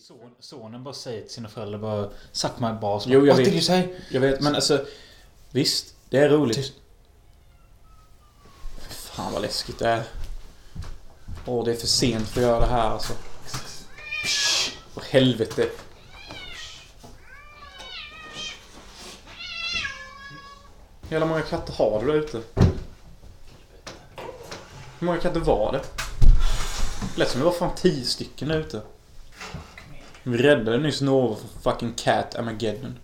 Son, sonen bara säger till sina föräldrar bara Suck my balls. Jo, jag What vet. did you say? Jag vet, men alltså... Visst, det är roligt. Tyst. Fan vad läskigt det är. Åh, det är för sent för att göra det här alltså. Åh helvete. Hur många katter har du där ute? Hur många katter var det? Lät som det var fan tio stycken där ute. Vi räddade nyss några för fucking cat Armageddon.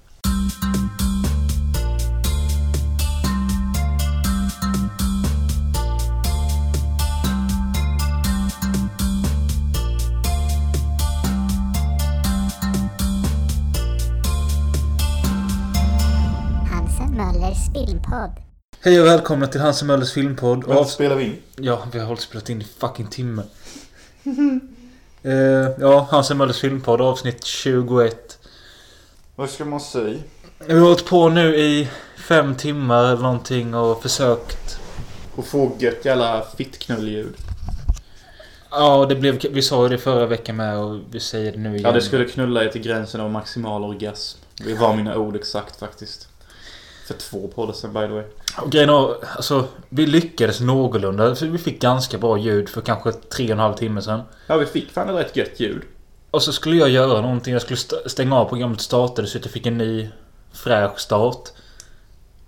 Möllers filmpodd. Hej och välkomna till Hans och Möllers filmpodd. Vad spelar vi in? Ja, vi har hållit spelat in i fucking timme. eh, ja, Hans och Möllers filmpodd avsnitt 21. Vad ska man säga? Vi har hållit på nu i fem timmar eller någonting och försökt. Och få gött jävla fittknullljud. Ja, det blev... Vi sa ju det förra veckan med och vi säger det nu igen. Ja, det skulle knulla er till gränsen av maximal orgasm. Det var mina ord exakt faktiskt. För två poddar sen by the way. Och grejen är, alltså, vi lyckades någorlunda. För vi fick ganska bra ljud för kanske tre och en halv timme sedan. Ja, vi fick fan ett rätt gött ljud. Och så skulle jag göra någonting. Jag skulle st- stänga av programmet och starta det så att jag fick en ny fräsch start.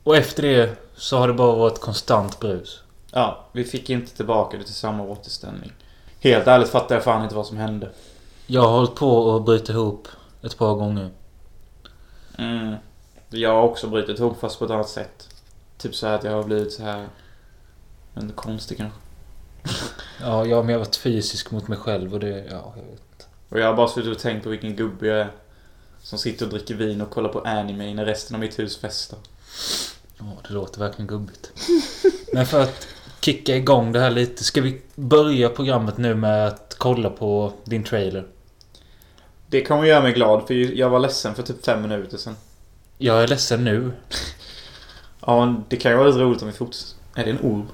Och efter det så har det bara varit konstant brus. Ja, vi fick inte tillbaka det till samma återställning. Helt ärligt fattar jag fan inte vad som hände. Jag har hållit på att bryta ihop ett par gånger. Mm. Jag har också brutit ihop fast på ett annat sätt. Typ så här att jag har blivit så här... Jag inte, konstig kanske. Ja, jag har mer varit fysisk mot mig själv och det... Ja, jag vet. Och jag har bara suttit och tänkt på vilken gubbe jag är. Som sitter och dricker vin och kollar på anime när resten av mitt hus festar. Ja, det låter verkligen gubbigt. Men för att kicka igång det här lite. Ska vi börja programmet nu med att kolla på din trailer? Det kommer göra mig glad för jag var ledsen för typ fem minuter sedan. Jag är ledsen nu. Ja, det kan ju vara lite roligt om vi fortsätter. Är det en orm?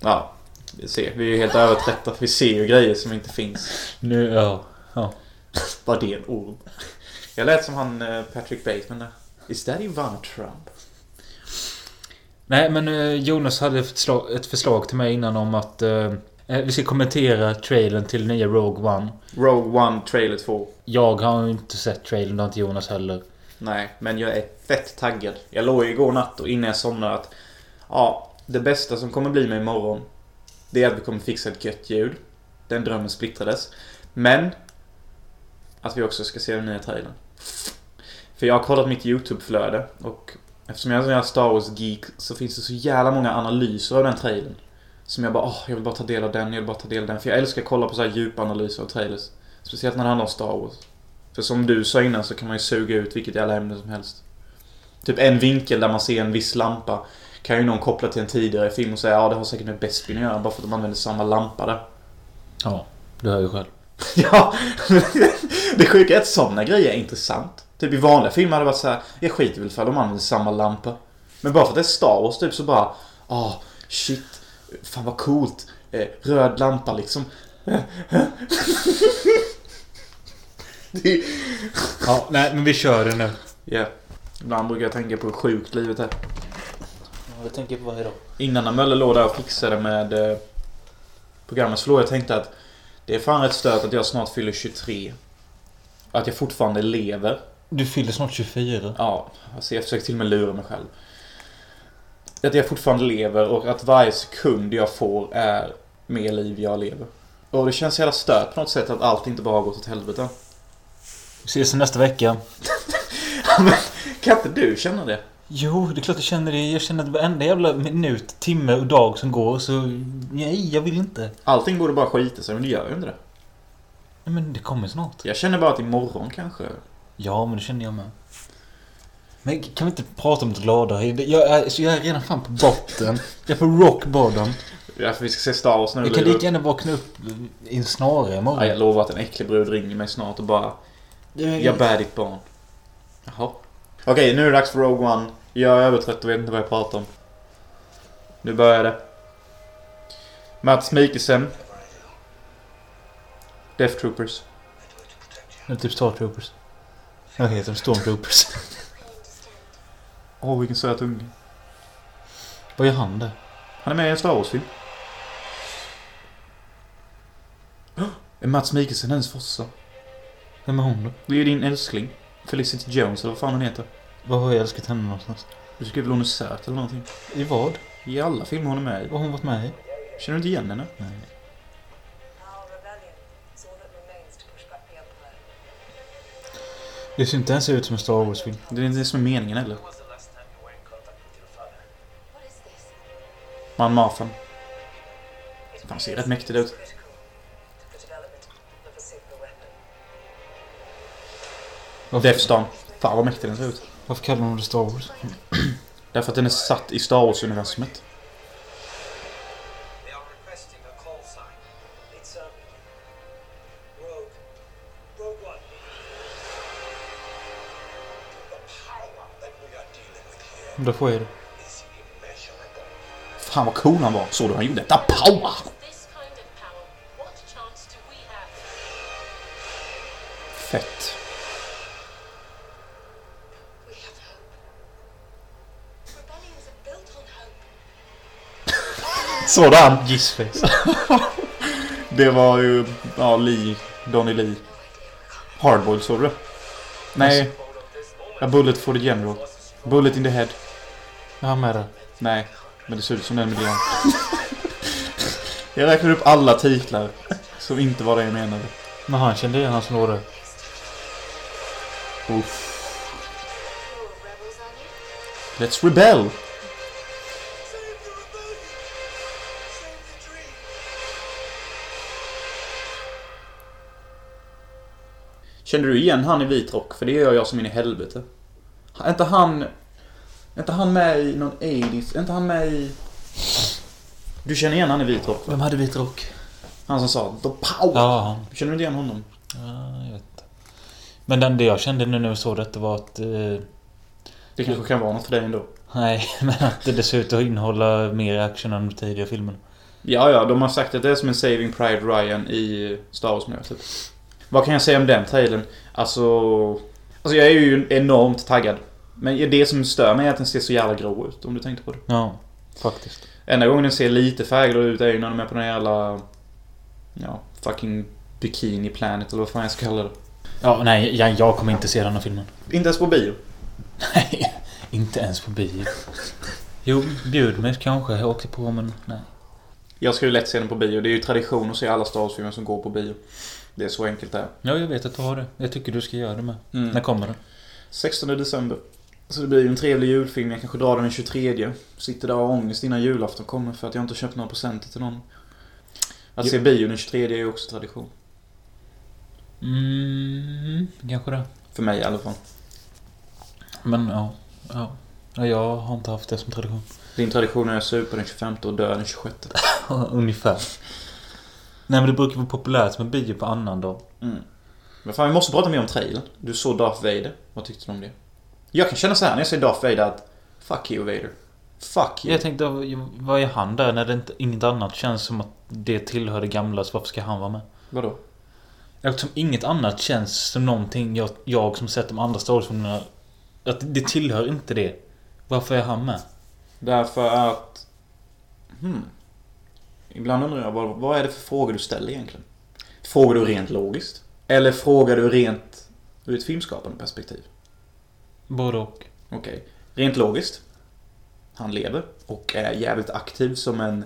Ja, vi ser. Vi är ju helt övertrötta. Vi ser ju grejer som inte finns. Nu, ja. Var det en orm? Jag lät som han eh, Patrick Bateman där. Is that Ivan Trump? Nej, men eh, Jonas hade ett förslag, ett förslag till mig innan om att eh, vi ska kommentera trailern till nya Rogue One. Rogue One Trailer 2. Jag har inte sett trailern, det har inte Jonas heller. Nej, men jag är fett taggad. Jag låg ju igår natt och innan jag somnade att... Ja, det bästa som kommer bli mig imorgon. Det är att vi kommer fixa ett gött ljud. Den drömmen splittrades. Men... Att vi också ska se den nya trailern. För jag har kollat mitt YouTube-flöde och eftersom jag är en sån här Star Wars-geek så finns det så jävla många analyser av den trailern. Som jag bara, åh, jag vill bara ta del av den, jag vill bara ta del av den. För jag älskar att kolla på så här djupa analyser av trailers. Speciellt när det handlar om Star Wars. För som du sa innan så kan man ju suga ut vilket jävla ämne som helst. Typ en vinkel där man ser en viss lampa kan ju någon koppla till en tidigare film och säga ja det har säkert med Bespin att göra bara för att de använder samma lampa där. Ja, du hör ju själv. Ja, det sjuka är att sådana grejer är intressant. Typ i vanliga filmer hade det varit så här, jag skiter väl för de använder samma lampa. Men bara för att det är Star Wars typ så bara, ah shit, fan vad coolt. Eh, röd lampa liksom. Det Ja, nej, men vi kör det nu. Ja. Ibland brukar jag tänka på hur sjukt livet är. Ja, det tänker jag på varje dag. Innan när Mölle låg där och fixade med eh, programmet så låg jag och tänkte att det är fan rätt stört att jag snart fyller 23. Och att jag fortfarande lever. Du fyller snart 24. Ja, alltså jag försöker till och med lura mig själv. Att jag fortfarande lever och att varje sekund jag får är mer liv jag lever. Och det känns jävla stört på något sätt att allt inte bara har gått åt helvete. Ses nästa vecka. Men kan inte du känna det? Jo, det är klart jag känner det. Jag känner att varenda jävla minut, timme och dag som går så... Nej, jag vill inte. Allting borde bara skita sig, men det gör ju inte det. Nej, men det kommer snart. Jag känner bara att imorgon kanske... Ja, men det känner jag med. Men kan vi inte prata om det glada? Jag är, så jag är redan fan på botten. Jag är på rock bottom. Ja, för vi ska se Star Wars nu. Jag kan lika gärna vakna upp i en snara imorgon. Ja, jag lovar att en äcklig brud ringer mig snart och bara Jag bär ditt barn. Jaha. Okej, nu är det dags för Rogue One. Jag är övertrött och vet inte vad jag pratar om. Nu börjar det. Mats Mikkelsen. Death Troopers. Eller typ Star Troopers. Jag heter de Stormtroopers. Åh, vilken söt unge. Vad gör han där? Han är med i en Star Wars-film. Är Mats Mikkelsen hennes farsa? Vem är hon då? Det är ju din älskling. Felicity Jones eller vad fan hon heter. Vad har jag älskat henne någonstans? Du tycker väl hon är söt eller någonting? I vad? I alla filmer hon är med i. Vad har hon varit med i? Känner du inte igen henne? Nej. Det ser inte ens ut som en Star Wars-film. Det är inte det som är meningen heller. Man Marthan. Han ser rätt mäktig ut. Death Star. Fan vad mäktig den ser ut. varför kallar de det Star Wars? Därför att den är satt i Star Wars-universumet. Um. The Då får jag det. Fan vad cool han var. Såg du han gjorde? Da power! Han? Gissface. Det var ju, ja, Lee. Donny Lee. Hardboiled, såg du? Nej. A bullet for the general. Bullet in the head. Jag har med det. Nej, men det ser ut som den miljön. jag räknar upp alla titlar som inte var det jag menade. Men han kände igen hans. Uff. You? Let's rebel! Kände du igen han i vit rock? För det gör jag som in i helvete. Är inte han... Är inte han med i någon 80s? Är inte han med i... Du känner igen han i vit rock va? Vem hade vit rock? Han som sa The power! Ja, han. Känner du inte igen honom? Ja, jag vet. Men den det jag kände nu när vi såg detta var att... Eh, Det kanske kan vara något för dig ändå. nej, men att det ser ut att innehålla mer action än de tidigare filmerna. Ja, ja, de har sagt att det är som en Saving Pride Ryan i Star Wars-universet. Vad kan jag säga om den trailern? Alltså... Alltså jag är ju enormt taggad. Men det som stör mig är att den ser så jävla grå ut, om du tänkte på det. Ja, faktiskt. Enda gången den ser lite färgglad ut är ju när de är på den jävla... Ja, fucking Bikini Planet eller vad fan jag ska kalla det. Ja, nej, jag, jag kommer inte se den här filmen. Inte ens på bio. Nej, inte ens på bio. Jo, bjud mig kanske. Jag åkte på, men nej. Jag ska ju lätt se den på bio. Det är ju tradition att se alla Star Wars-filmer som går på bio. Det är så enkelt det är. Ja, jag vet att du har det. Jag tycker du ska göra det med. Mm. När kommer den? 16 december. Så det blir ju en trevlig julfilm. Jag kanske drar den den 23. Sitter där och har ångest innan julafton kommer för att jag inte köpt några presenter till någon. Att se bio den 23 är ju också tradition. Mm, kanske det. För mig i alla fall. Men ja, ja. Ja, Jag har inte haft det som tradition. Din tradition är att supa den 25 och dö den 26. Ungefär. Nej men det brukar vara populärt med bio på annan dag. Mm. Men fan, vi måste prata mer om trailern. Du såg Darth Vader. Vad tyckte du om det? Jag kan känna så här när jag ser Darth Vader att Fuck you Vader. Fuck you. Jag tänkte, vad är han där när det inte, inget annat känns som att det tillhör det gamla, så varför ska han vara med? Vadå? Eftersom inget annat känns som någonting jag, jag som sett de andra Star Wars-filmerna, att det tillhör inte det. Varför är han med? Därför att... Hmm. Ibland undrar jag, vad, vad är det för frågor du ställer egentligen? Frågar du rent logiskt? Eller frågar du rent ur ett filmskapande perspektiv? Både och. Okej. Rent logiskt. Han lever och är jävligt aktiv som en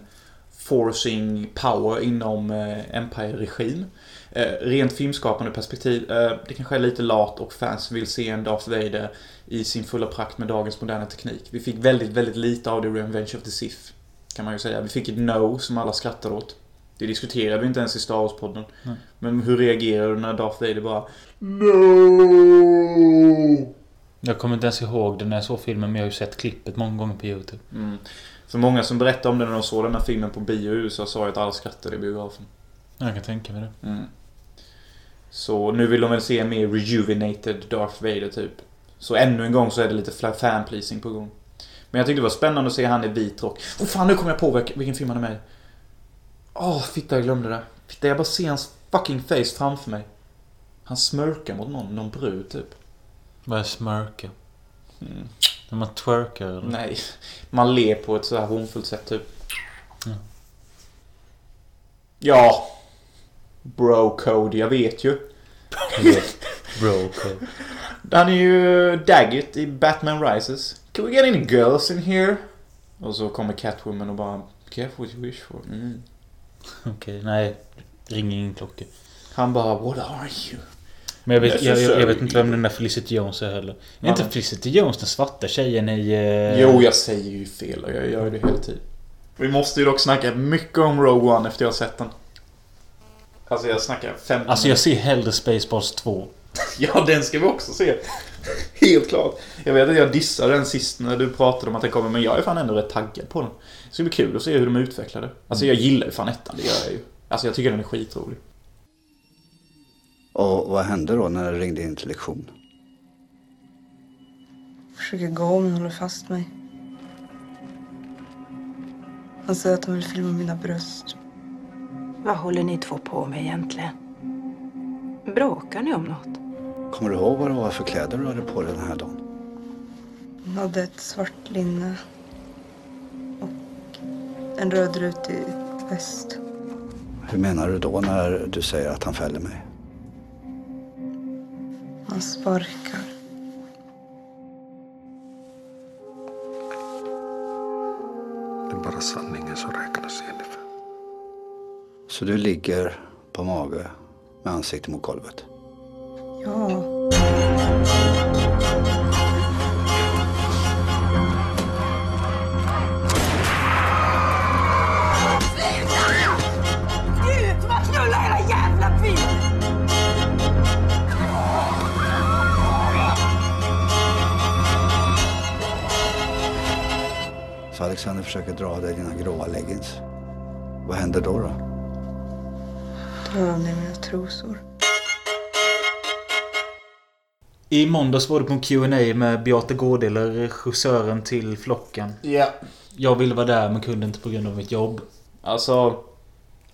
forcing power inom eh, Empire-regim. Eh, rent filmskapande perspektiv. Eh, det kanske är lite lat och fans vill se en Darth Vader i sin fulla prakt med dagens moderna teknik. Vi fick väldigt, väldigt lite av det i Revenge of the Sith. Kan man ju säga. Vi fick ett no som alla skrattade åt. Det diskuterade vi inte ens i Star Wars-podden. Nej. Men hur reagerar du när Darth Vader bara No! Jag kommer inte ens ihåg det när jag såg filmen, men jag har ju sett klippet många gånger på YouTube. Mm. För många som berättade om det när de såg den här filmen på bio i USA sa ju att alla skrattade i biografen. Jag kan tänka mig det. Mm. Så nu vill de väl se en mer rejuvenated Darth Vader typ. Så ännu en gång så är det lite fan-pleasing på gång. Men jag tyckte det var spännande att se han i vit rock. Åh fan, nu kom jag på vilken, film han är med i. Åh, fitta jag glömde det. Fitta, jag bara ser hans fucking face framför mig. Han smörkar mot någon, någon brud typ. Vad är smörka? Mm. När man twerkar eller? Nej, man ler på ett så här hånfullt sätt typ. Ja. Ja. Bro code, jag vet ju. Bro, okay. Han är ju Daggett i Batman Rises. Can we get any girls in here? Och så kommer Catwoman och bara Careful what you wish for. Mm. Okej, nej. Ring ingen klocka. Han bara What are you? Men jag vet, jag, jag, jag vet inte vem den där Felicity Jones är heller. Är inte Felicity Jones den svarta tjejen i... eh, Jo, jag säger ju fel och jag gör det hela tiden. Vi måste ju dock snacka mycket om Rogue One efter jag har sett den. Alltså jag snackar fem Alltså jag ser hellre Spaceballs 2. Ja, den ska vi också se. Helt klart. Jag vet att jag dissade den sist när du pratade om att den kommer, men jag är fan ändå rätt taggad på den. Det ska bli kul att se hur de utvecklar det. Alltså jag gillar ju fan ettan, det gör jag ju. Alltså jag tycker den är skitrolig. Och vad hände då när du ringde in till lektion? Försöker gå men håller fast mig. Han säger att han vill filma mina bröst. Vad håller ni två på med egentligen? Bråkar ni om något? Kommer du ihåg vad det var för kläder du hade på dig den här dagen? Han hade ett svart linne. Och en röd rutig väst. Hur menar du då när du säger att han fäller mig? Han sparkar. Det är bara sanningen som räknas, Jennifer. Så du ligger på mage med ansiktet mot golvet? Försöker dra av dig dina gråa leggings. Vad händer då? då? Drar av mina trosor. I måndags var det på en Q&A med Beata Gårdel, regissören till Flocken. Ja. Jag ville vara där men kunde inte på grund av mitt jobb. Alltså,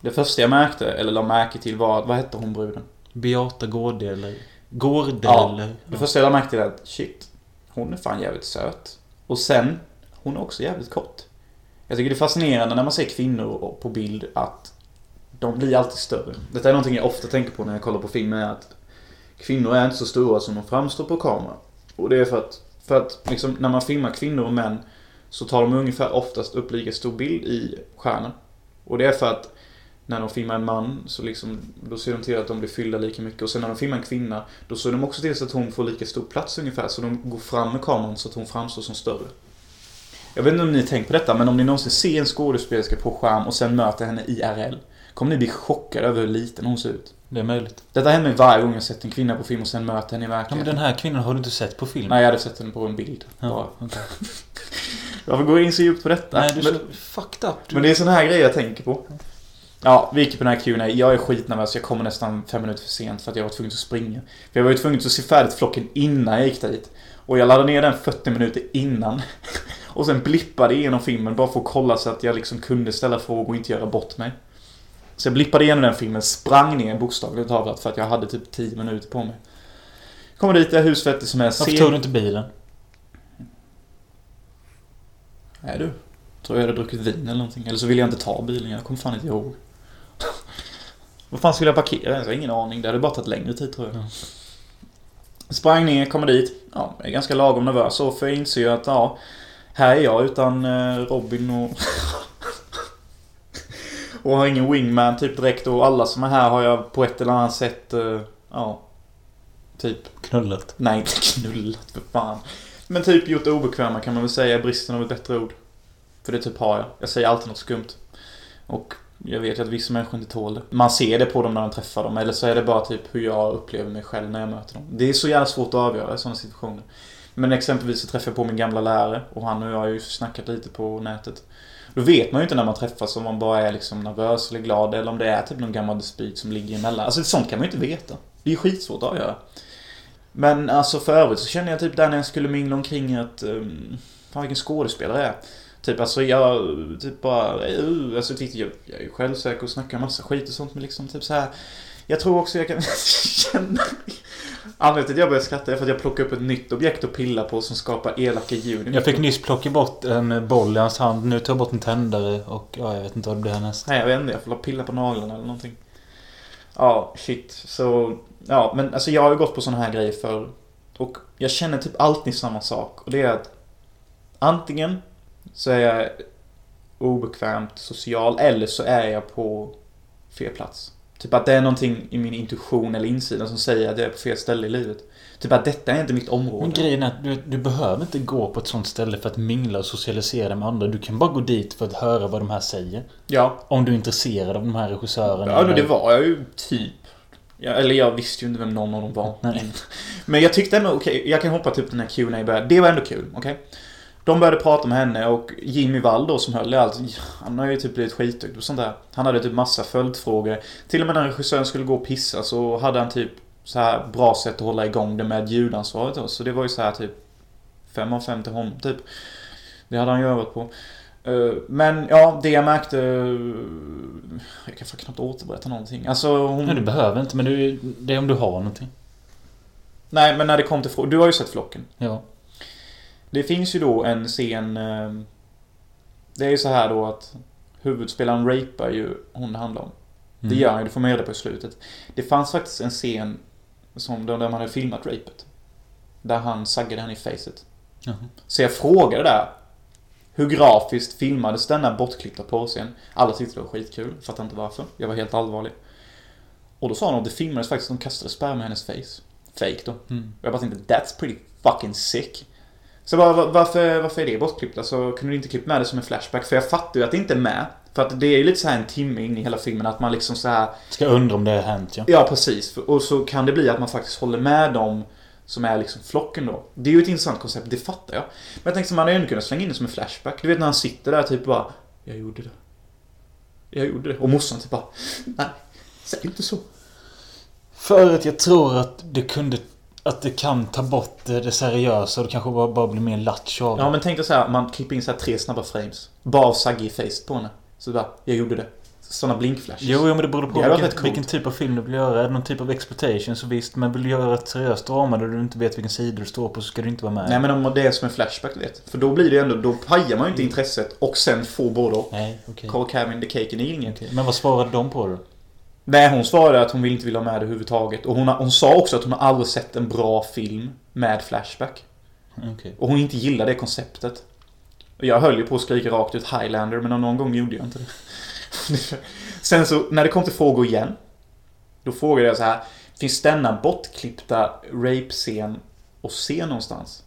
det första jag märkte, eller la märke till var, vad hette hon bruden? Beata Gårdel. Gårdel. Ja, Det första jag la märke till är att shit, hon är fan jävligt söt. Och sen, hon är också jävligt kort. Jag tycker det är fascinerande när man ser kvinnor på bild att de blir alltid större. Detta är någonting jag ofta tänker på när jag kollar på filmer är att kvinnor är inte så stora som de framstår på kamera. Och det är för att, för att liksom, när man filmar kvinnor och män så tar de ungefär oftast upp lika stor bild i stjärnan. Och det är för att när de filmar en man så liksom, då ser de till att de blir fyllda lika mycket. Och sen när de filmar en kvinna, då ser de också till så att hon får lika stor plats ungefär. Så de går fram med kameran så att hon framstår som större. Jag vet inte om ni tänkt på detta, men om ni någonsin ser en skådespelerska på skärm och sen möter henne IRL. Kommer ni bli chockade över hur liten hon ser ut? Det är möjligt. Detta händer mig varje gång jag sett en kvinna på film och sen möter henne i Ja, men verkligheten. den här kvinnan har du inte sett på film? Nej, jag hade sett henne på en bild. Ja, Bara. okej. Varför går jag in så djupt på detta? Nej, du är men, så fucked up. Du... men det är såna här grejer jag tänker på. Ja, vi gick på den här Q&A. Jag är skitnervös. Jag kommer nästan fem minuter för sent för att jag var tvungen att springa. För jag var ju tvungen att se färdigt flocken innan jag gick dit. Och jag laddade ner den 40 minuter innan. Och sen blippade igenom filmen bara för att kolla så att jag liksom kunde ställa frågor och inte göra bort mig. Så jag blippade igenom den filmen, sprang ner bokstavligt talat för att jag hade typ 10 minuter på mig. Kommer dit, det är husvettig som är Varför tog du inte bilen? Nej du. Tror jag hade druckit vin eller någonting. Eller så ville jag inte ta bilen. Jag kommer fan inte ihåg. Vad fan skulle jag parkera? Jag har ingen aning. Det hade bara tagit längre tid tror jag. Sprang ner, kommer dit. Ja, jag är ganska lagom nervös så för jag inser ju att ja, här är jag utan eh, Robin och... och har ingen wingman typ direkt och alla som är här har jag på ett eller annat sätt, eh, ja, typ Knullat. Nej, inte knullat för fan. Men typ gjort det obekväma kan man väl säga, i bristen av ett bättre ord. För det typ har jag. Jag säger alltid något skumt. Och jag vet ju att vissa människor inte tål det. Man ser det på dem när de träffar dem. Eller så är det bara typ hur jag upplever mig själv när jag möter dem. Det är så jävla svårt att avgöra i sådana situationer. Men exempelvis så träffade jag på min gamla lärare. Och han och jag har ju snackat lite på nätet. Då vet man ju inte när man träffas om man bara är liksom nervös eller glad. Eller om det är typ någon gammal dispyt som ligger emellan. Alltså sånt kan man ju inte veta. Det är ju skitsvårt att avgöra. Men alltså för övrigt så känner jag typ där när jag skulle mingla omkring att... Um, fan vilken skådespelare jag är. Typ alltså jag typ bara... Uh, alltså jag, jag är ju självsäker och snackar massa skit och sånt men liksom typ så här. Jag tror också jag kan känna... Anledningen till att jag började skratta är för att jag plockar upp ett nytt objekt att pilla på som skapar elaka ljud. Jag fick nyss plocka bort en boll i hans hand. Nu tar jag bort en tändare och ja, jag vet inte vad det blir härnäst. Nej, jag vet inte. Jag får la pilla på naglarna eller någonting. Ja, shit. Så... Ja, men alltså jag har ju gått på såna här grejer förr. Och jag känner typ alltid samma sak. Och det är att antingen så är jag obekvämt social eller så är jag på fel plats. Typ att det är någonting i min intuition eller insida som säger att jag är på fel ställe i livet. Typ att detta är inte mitt område. Men grejen är att du, du behöver inte gå på ett sånt ställe för att mingla och socialisera med andra. Du kan bara gå dit för att höra vad de här säger. Ja. Om du är intresserad av de här regissörerna. Ja, men det eller- var jag ju typ. Ja, eller jag visste ju inte vem någon av dem var. Nej. Men jag tyckte ändå, okej, jag kan hoppa typ den här Q&A började. Det var ändå kul, okej? De började prata med henne och Jimmy Wall då som höll i allt, han har ju typ blivit skitduktig och sånt där. Han hade typ massa följdfrågor. Till och med när regissören skulle gå och pissa så hade han typ så här bra sätt att hålla igång det med ljudansvaret då. Så det var ju så här typ fem av fem till honom typ. Det hade han ju övat på. Eh, Men ja, det jag märkte... Jag kan fan knappt återberätta någonting. Alltså hon... Nej, du behöver inte. Men du, det är om du har någonting. Nej, men när det kom till frågan. Du har ju sett Flocken. Ja. Det finns ju då en scen... eh, Det är ju så här då att huvudspelaren rapar ju hon det handlar om. Det Mm. gör han ju, det får man reda på i slutet. Det fanns faktiskt en scen som, där man hade filmat rapet. Där han saggade henne i facet. Jaha. Så jag frågade där. Hur grafiskt filmades denna bortklippta porrscen? Alla tyckte det var skitkul, fattar inte varför. Jag var helt allvarlig. Och då sa de att det filmades faktiskt de kastade sperma i hennes face. Fake då. Mm. Och jag bara tänkte, that's pretty fucking sick. Så bara, va- varför, varför är det bortklippt? Alltså, kunde du inte klippa med det som en flashback? För jag fattar ju att det inte är med. För att det är ju lite så här en timme in i hela filmen att man liksom så här Ska undra om det har hänt ja. Ja, precis. Och så kan det bli att man faktiskt håller med dem som är liksom flocken då. Det är ju ett intressant koncept, det fattar jag. Men jag tänkte att man hade ändå kunnat slänga in det som en flashback. Du vet när han sitter där typ bara Jag gjorde det. Jag gjorde det. Och morsan typ bara Nej, säg inte så. För att jag tror att det kunde... Att det kan ta bort det, seriösa och det kanske bara, bara blir mer lattjo av det. Ja men tänk dig så här, man klipper in så här tre snabba frames. Bara av i face på henne. Så bara, jag gjorde det. Sådana blinkflashes. Jo, jo, men det beror på Det vilken, vilken typ av film du vill göra. Är det någon typ av exploitation så visst. Men vill du göra ett seriöst drama där du inte vet vilken sida du står på så ska du inte vara med. Nej men om det är som en flashback du vet. För då blir det ändå, då pajar man ju inte intresset och sen får både och. Nej, okej. Call Kevin the cake and eating it. Okej. Men vad svarade de på då? Nej, hon svarade att hon vill inte vilja ha med det överhuvudtaget. Och hon, hon sa också att hon har aldrig sett en bra film med flashback. Okej. Och hon inte gillar det konceptet. Och jag höll ju på att skrika rakt ut Highlander, men någon gång gjorde jag inte det. Sen så, när det kom till frågor igen. Då frågade jag så här. Finns denna bortklippta rape-scen att se någonstans?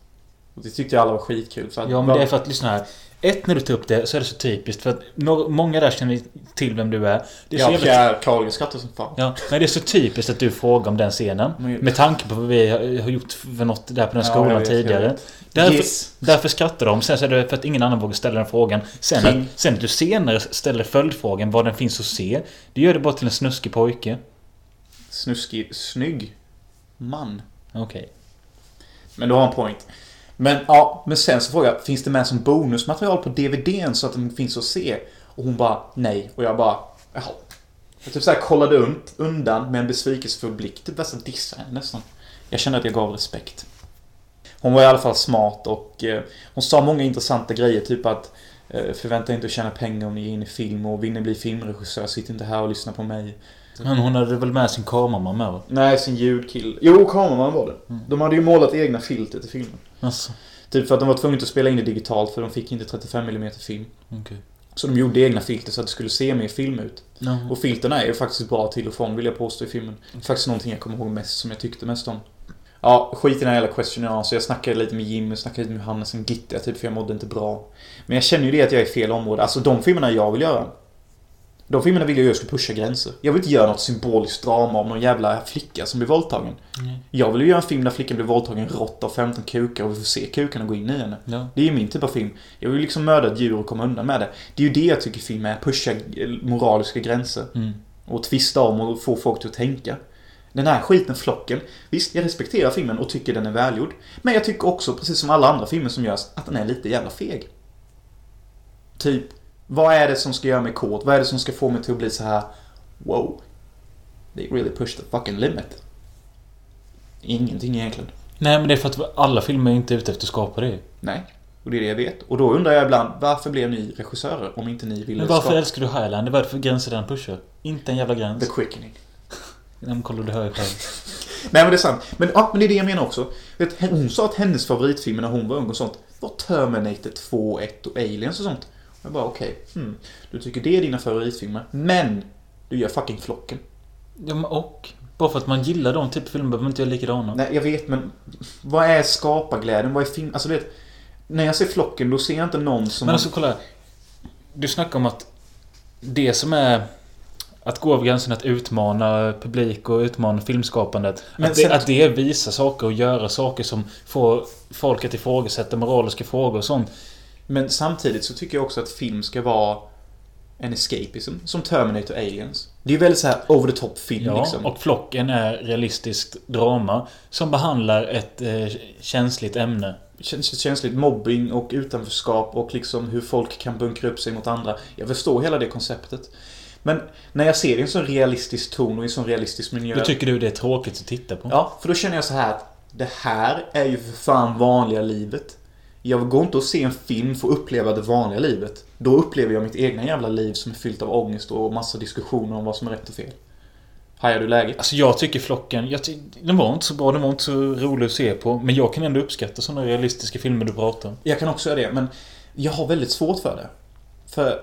Och det tyckte jag alla var skitkul. För att, Ja, men det är för att lyssna här. Ett, när du tar upp det så är det så typiskt. För att no- många där känner till vem du är. Det är Ja, Pierre Carlgren skrattar som fan. Ja, men det är så typiskt att du frågar om den scenen. Med tanke på vad vi har gjort för något där på den Ja, skolan vet, tidigare. Därför, Yes. därför skrattar de. Sen så är det för att ingen annan vågar ställa den frågan. Sen att, sen att du senare ställer följdfrågan vad den finns att se. Det gör det bara till en snuskig pojke. Snuskig, snygg man. Okej. Men du har en point. Men ja, men sen så frågade jag, finns det med som bonusmaterial på DVDn så att den finns att se? Och hon bara, nej. Och jag bara, jaha. Jag typ såhär kollade un- undan med en besvikelsefull blick. Typ nästan dissade henne nästan. Jag kände att jag gav respekt. Hon var i alla fall smart och eh, hon sa många intressanta grejer. Typ att eh, förvänta er inte att tjäna pengar om ni är inne i film och vill ni bli filmregissör, sitt inte här och lyssna på mig. Men hon hade väl med sin kameraman med va? Nej, sin ljudkill. Jo, kameraman var det. De hade ju målat egna filter till filmen. Alltså, Typ för att de var tvungna att spela in det digitalt för de fick inte 35 mm film. okej. Så de gjorde egna filter så att det skulle se mer film ut. Ja. Och filterna är ju faktiskt bra till och från vill jag påstå i filmen. Faktiskt någonting jag kommer ihåg mest som jag tyckte mest om. Ja, skit i den här jävla questionnaire så jag snackade lite med Jimmy, snackade lite med Hannes om Gitta typ för jag mådde inte bra. Men jag känner ju det att jag är i fel område. Alltså de filmerna jag vill göra. De filmerna vill jag göra ska pusha gränser. Jag vill inte göra något symboliskt drama om någon jävla flicka som blir våldtagen. Jag vill ju göra en film där flickan blir våldtagen rått av 15 kukar och vi får se kukarna gå in i henne. Ja. Det är ju min typ av film. Jag vill liksom mörda ett djur och komma undan med det. Det är ju det jag tycker film är. Pusha moraliska gränser. Mm. Och twista om och få folk till att tänka. Den här skiten, Flocken. Visst, jag respekterar filmen och tycker den är välgjord. Men jag tycker också, precis som alla andra filmer som görs, att den är lite jävla feg. Typ, vad är det som ska göra mig kåt? Vad är det som ska få mig till att bli så här Wow. They really push the fucking limit. Ingenting egentligen. Nej men det är för att alla filmer är inte ute efter att skapa det. Nej. Och det är det jag vet. Och då undrar jag ibland, varför blev ni regissörer om inte ni ville Men varför skapa älskar du Highlander? Vad är det för gränser den pushar? Inte en jävla gräns. The Quickening? Nej men kolla du hör ju själv. Nej men det är sant. Men, ja, men det är det jag menar också. Vet, hon sa att hennes favoritfilmer när hon var ung och sånt var Terminator 2, 1 och Aliens och sånt. Jag bara okej, hmm, du tycker det är dina favoritfilmer. Men du gör fucking Flocken. Ja men och? Bara för att man gillar de typ av filmer behöver man inte göra likadana. Nej, jag vet men vad är skaparglädjen? Vad är film? Alltså du vet, när jag ser Flocken då ser jag inte någon som... Men alltså kolla. Du snackar om att det som är att gå över gränsen att utmana publik och utmana filmskapandet. Men att, det, sen- att det visar saker och göra saker som får folk att ifrågasätta moraliska frågor och sånt. Men samtidigt så tycker jag också att film ska vara en escapism. Som Terminator Aliens. Det är ju väldigt så här over the top film Ja, liksom. och Flocken är realistiskt drama som behandlar ett eh, känsligt ämne. Känns känsligt mobbing och utanförskap och liksom hur folk kan bunkra upp sig mot andra. Jag förstår hela det konceptet. Men när jag ser det i en sån realistisk ton och i en sån realistisk miljö. Då tycker du det är tråkigt att titta på? Ja, för då känner jag så här att det här är ju för fan vanliga livet. Jag går inte och se en film för att uppleva det vanliga livet. Då upplever jag mitt egna jävla liv som är fyllt av ångest och massa diskussioner om vad som är rätt och fel. Hajar du läget? Alltså jag tycker Flocken, jag ty den var inte så bra, den var inte så rolig att se på. Men jag kan ändå uppskatta sådana realistiska filmer du pratar om. Jag kan också göra det, men jag har väldigt svårt för det. För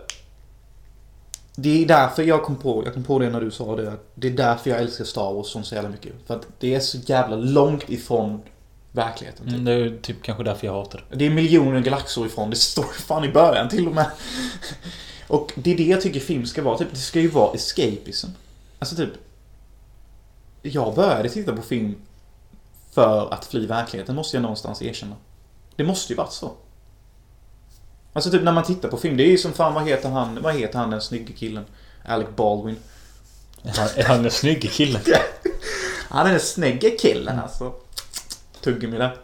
det är därför jag kom på, jag kom på det när du sa det, det är därför jag älskar Star Wars så jävla mycket. För att det är så jävla långt ifrån verkligheten. Typ. Mm, det är typ kanske därför jag hatar det. Det är miljoner galaxer ifrån, det står fan i början till och med. Och det är det jag tycker film ska vara, typ, det ska ju vara escapism. Alltså typ... Jag började titta på film för att fly verkligheten, måste jag någonstans erkänna. Det måste ju varit så. Alltså typ när man tittar på film, det är ju som fan, vad heter han, vad heter han den snygga killen? Alec Baldwin. Han, är han den snygga killen? Han är den snygga killen alltså. Tuggummi där.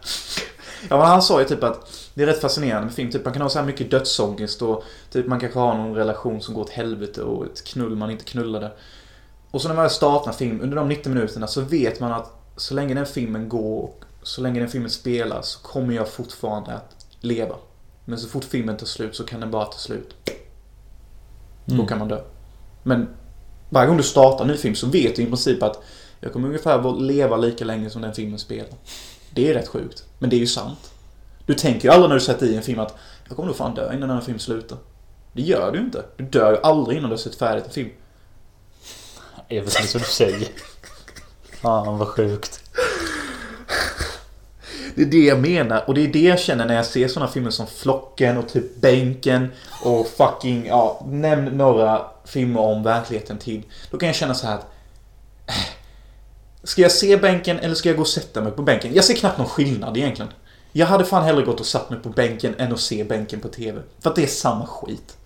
Ja men han sa ju typ att det är rätt fascinerande med film. Typ man kan ha så här mycket dödsångest och typ man kanske har någon relation som går åt helvete och ett knull man inte knullade. Och så när man startar film, under de 90 minuterna så vet man att så länge den filmen går och så länge den filmen spelas så kommer jag fortfarande att leva. Men så fort filmen tar slut så kan den bara ta slut. Då Mm. kan man dö. Men varje gång du startar en ny film så vet du i princip att jag kommer ungefär att leva lika länge som den filmen spelar. Det är rätt sjukt. Men det är ju sant. Du tänker ju aldrig när du sätter i en film att jag kommer nog fan dö innan den här filmen slutar. Det gör du inte. Du dör ju aldrig innan du har sett färdigt en film. Jag vet inte vad du säger. Fan vad sjukt. Det är det jag menar och det är det jag känner när jag ser sådana filmer som Flocken och typ Bänken och fucking, ja, nämn några filmer om verkligheten tid. Då kan jag känna så här att Ska jag se bänken eller ska jag gå och sätta mig på bänken? Jag ser knappt någon skillnad egentligen. Jag hade fan hellre gått och satt mig på bänken än att se bänken på TV. För att det är samma skit.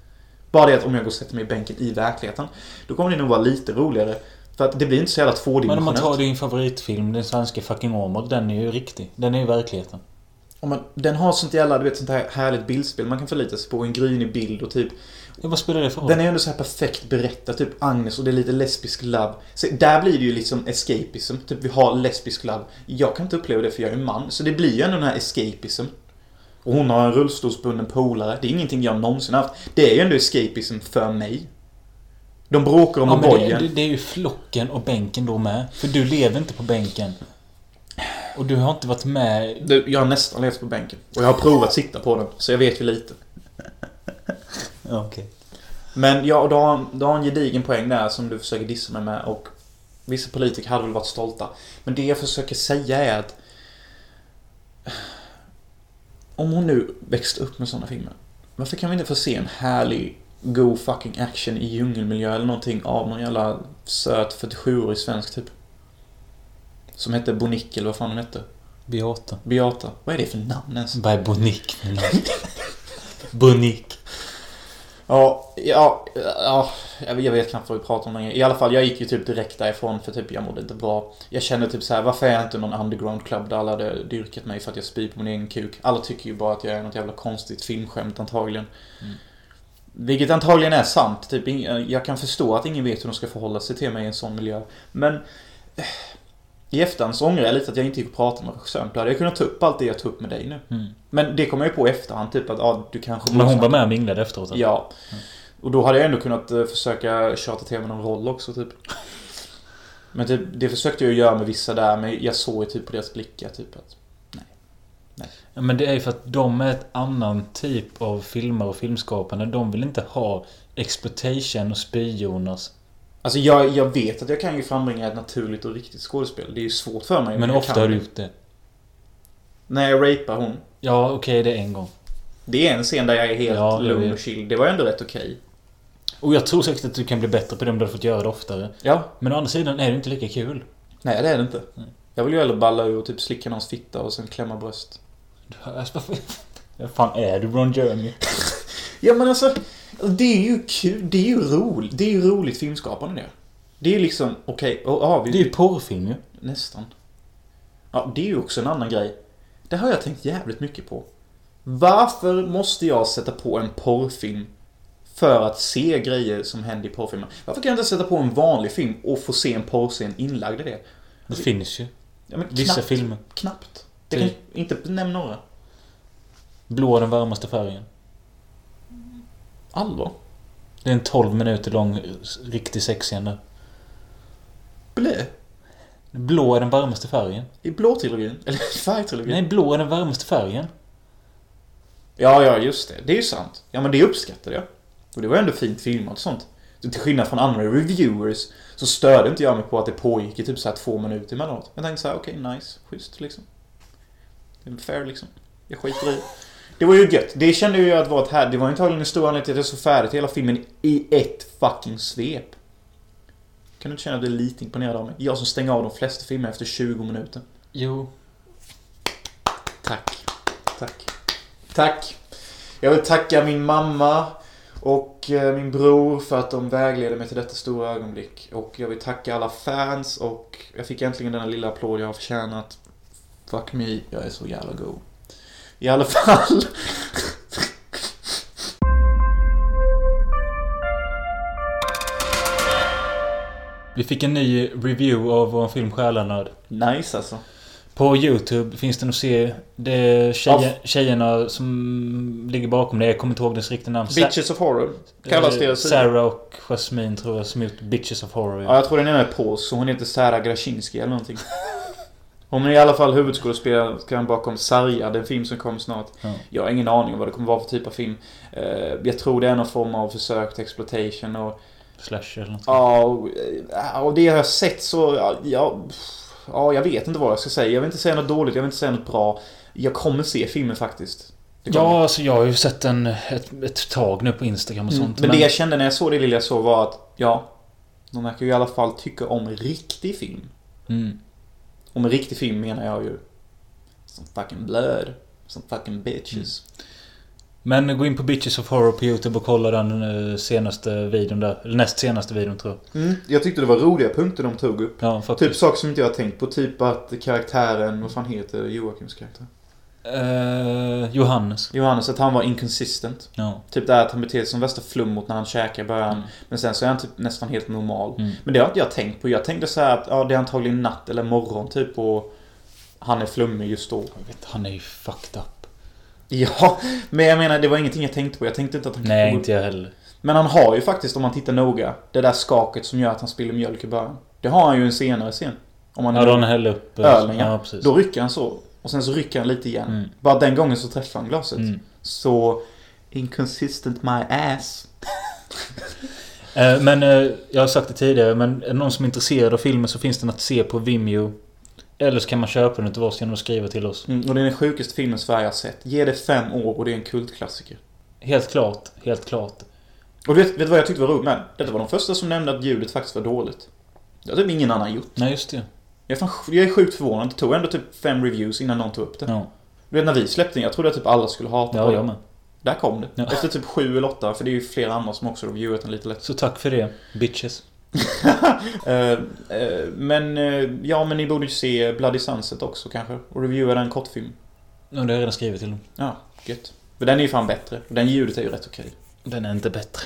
Bara det att om jag går och sätter mig i bänken i verkligheten, då kommer det nog vara lite roligare. För att det blir inte så jävla tvådimensionellt. Men om man tar din favoritfilm, den svenska fucking Åmål, den är ju riktig. Den är ju verkligheten. Om man, den har sånt jävla, du vet, sånt här härligt bildspel man kan förlita sig på. En grynig bild och typ... Ja, vad spelar det för roll? Den är ändå så här perfekt berättad. Typ Agnes och det är lite lesbisk love. Så där blir det ju liksom escapism. Typ vi har lesbisk love. Jag kan inte uppleva det för jag är man. Så det blir ju ändå den här escapism. Och hon har en rullstolsbunden polare. Det är ingenting jag någonsin haft. Det är ju ändå escapism för mig. De bråkar om Ja, men det, O'boyen. det, det är ju flocken och bänken då med. För du lever inte på bänken. Och du har inte varit med... Du, jag har nästan levt på bänken. Och jag har provat sitta på den. Så jag vet ju lite. Okej. Men ja, du har, du har en gedigen poäng där som du försöker dissa mig med och vissa politiker hade väl varit stolta. Men det jag försöker säga är att om hon nu växte upp med sådana filmer, varför kan vi inte få se en härlig go fucking action i djungelmiljö eller någonting av någon jävla söt 47-årig svensk typ? Som hette Bonick eller vad fan hon hette? Beata. Beata. Vad är det för namn ens? Vad är Bonick för namn? Bonick. Ja, ja, ja, jag vet knappt vad vi pratar om längre. I alla fall, jag gick ju typ direkt därifrån för typ jag mådde inte bra. Jag kände typ så här, varför är jag inte någon underground club där alla hade dyrkat mig för att jag spyr på min egen kuk? Alla tycker ju bara att jag är något jävla konstigt filmskämt antagligen. Mm. Vilket antagligen är sant. Typ, jag kan förstå att ingen vet hur de ska förhålla sig till mig i en sån miljö. Men... I efterhand så ångrar jag lite att jag inte gick och pratade med regissören. Då hade jag kunnat ta upp allt det jag tog upp med dig nu. Mm. Men det kom jag ju på i efterhand. Typ att ja, du kanske... Men hon var med och minglade efteråt? eller? Ja. Och då hade jag ändå kunnat eh, försöka tjata till mig någon roll också typ. Men typ, det försökte jag göra med vissa där, men jag såg ju typ på deras blickar typ att... Ja, men det är ju för att de är ett annan typ av filmer och filmskapande. De vill inte ha exploitation och spy-Jonas. Alltså jag, jag vet att jag kan ju frambringa ett naturligt och riktigt skådespel. Det är ju svårt för mig. Men ofta har du gjort det. När jag rapar hon. Ja, okej, det är en gång. Det är en scen där jag är helt Ja, lugn och chill. Det var ändå rätt okej. Och jag tror säkert att du kan bli bättre på det om du hade fått göra det oftare. Ja. Men å andra sidan är det inte lika kul. Nej, det är det inte. Jag vill ju hellre balla ur och typ slicka någons fitta och sen klämma bröst. Alltså, Vad fan är du Ron Jeremy? Ja men alltså, det är ju kul. Det är ju roligt. Det är ju roligt filmskapande det. Det är ju liksom, okej, och ja, vi... Det är ju porrfilm ju. Nästan. Ja, det är ju också en annan grej. Det har jag tänkt jävligt mycket på. Varför måste jag sätta på en porrfilm för att se grejer som händer i porrfilmer? Varför kan jag inte sätta på en vanlig film och få se en porrscen inlagd i det? Det finns ju. Ja, men Vissa knappt. filmer. Knappt. Det Typ. kan, inte nämn några. Blå är den varmaste färgen. Allvar? Det är en 12 minuter lång riktig sexscen. Blö? Blå är den varmaste färgen. I blåtrilogin? Eller färgtrilogin? Nej, blå är den varmaste färgen. Ja, ja, just det. Det är ju sant. Ja, men det uppskattade jag. Och det var ändå fint filmat och sånt. Så till skillnad från andra reviewers så störde inte jag mig på att det pågick i typ så här två minuter emellanåt. Jag tänkte så här, okej, nice, schysst liksom. Det är fair liksom. Jag skiter i det. Var ju gött. Det kände jag ju att var ett här. Det var antagligen en stor anledning till att jag såg färdigt hela filmen i ett fucking svep. Kan du inte känna att du är lite imponerad av mig? Jag som stänger av de flesta filmer efter 20 minuter. Jo. Tack. Tack. Tack. Jag vill tacka min mamma och eh, min bror för att de vägleder mig till detta stora ögonblick. Och jag vill tacka alla fans och jag fick äntligen denna lilla applåd jag har förtjänat. Fuck me, jag är så jävla god. I alla fall. Vi fick en ny review av vår film Själanöd. Nice alltså. På Youtube finns den att se. Det är tjejer, tjejerna som ligger bakom det. Jag kommer inte ihåg deras riktiga namn. Bitches of Horror kallas Eh, deras. Sarah och Jasmine tror jag som gjort Bitches of Horror. Ja, jag tror den ena är polsk, så hon heter Sara Grasinski eller någonting. Hon är i alla fall huvudskådespelaren bakom Sarja, den film som kommer snart. Ja. Jag har ingen aning om vad det kommer vara för typ av film. Eh, Jag tror det är någon form av försök till exploitation och... Slasher eller något. Ja, och, eh, och det jag har sett så... ja, Ja, ja, jag vet inte vad jag ska säga. Jag vill inte säga något dåligt, jag vill inte säga något bra. Jag kommer se filmen faktiskt. Det. Ja, alltså jag har ju sett den ett, ett tag nu på Instagram och Mm, sånt. Men det jag kände när jag såg det lilla jag såg var att, ja... De verkar ju i alla fall tycka om riktig film. Mm. Och med riktig film menar jag ju... Some fucking blood. Some fucking bitches. Men gå in på Bitches of Horror på Youtube och kolla den eh, senaste videon där. Eller näst senaste videon tror jag. Mm, jag tyckte det var roliga punkter de tog upp. Ja. Typ saker som inte jag har tänkt på. Typ att karaktären, vad fan heter Joakims karaktär? Eh, Johannes. Johannes, att han var inconsistent. Ja. Typ det här att han beter sig som värsta flummot när han käkar i början. Mm. Men sen så är han typ nästan helt normal. Mm. Men det har inte jag tänkt på. Jag tänkte så här att ja, det är antagligen natt eller morgon typ och han är flummig just då. Jag vet, han är ju fucked up. Ja, men jag menar det var ingenting jag tänkte på. Jag tänkte inte att han Nej, inte jag heller. Men han har ju faktiskt, om man tittar noga, det där skaket som gör att han spiller mjölk i början. Det har han ju en senare scen. Om man Ja, då han häller upp... eh, ölen, ja. Då rycker han så. Och sen så rycker han lite igen. Mm. Bara den gången så träffar han glaset. Mm. Så... Inconsistent my ass. Eh, Men eh, jag har sagt det tidigare, men är det någon som är intresserad av filmen så finns den att se på Vimeo. Eller så kan man köpa den till oss genom att skriva till oss. Mm, och det är den sjukaste filmen Sverige har sett. Ge det fem år och det är en kultklassiker. Helt klart, helt klart. Och vet, vet du vad jag tyckte var roligt med Detta var de första som nämnde att ljudet faktiskt var dåligt. Det har typ ingen annan gjort. Nej, just det. Jag är, fan, jag är sjukt förvånad. Det tog ändå typ fem reviews innan någon tog upp det. Ja, Du vet när vi släppte den, jag trodde att typ alla skulle hata på ja den. jag med. Där kom det. Ja. Efter typ sju eller åtta, för det är ju flera andra som också reviewat den lite lätt. Så tack för det, bitches. Eh, eh, men, eh, ja men ni borde ju se Bloody Sunset också kanske. Och reviewa den kortfilm. Ja, det har jag redan skrivit till dem. Ja, gött. För den är ju fan bättre. Den ljudet är ju rätt okej. Den är inte bättre.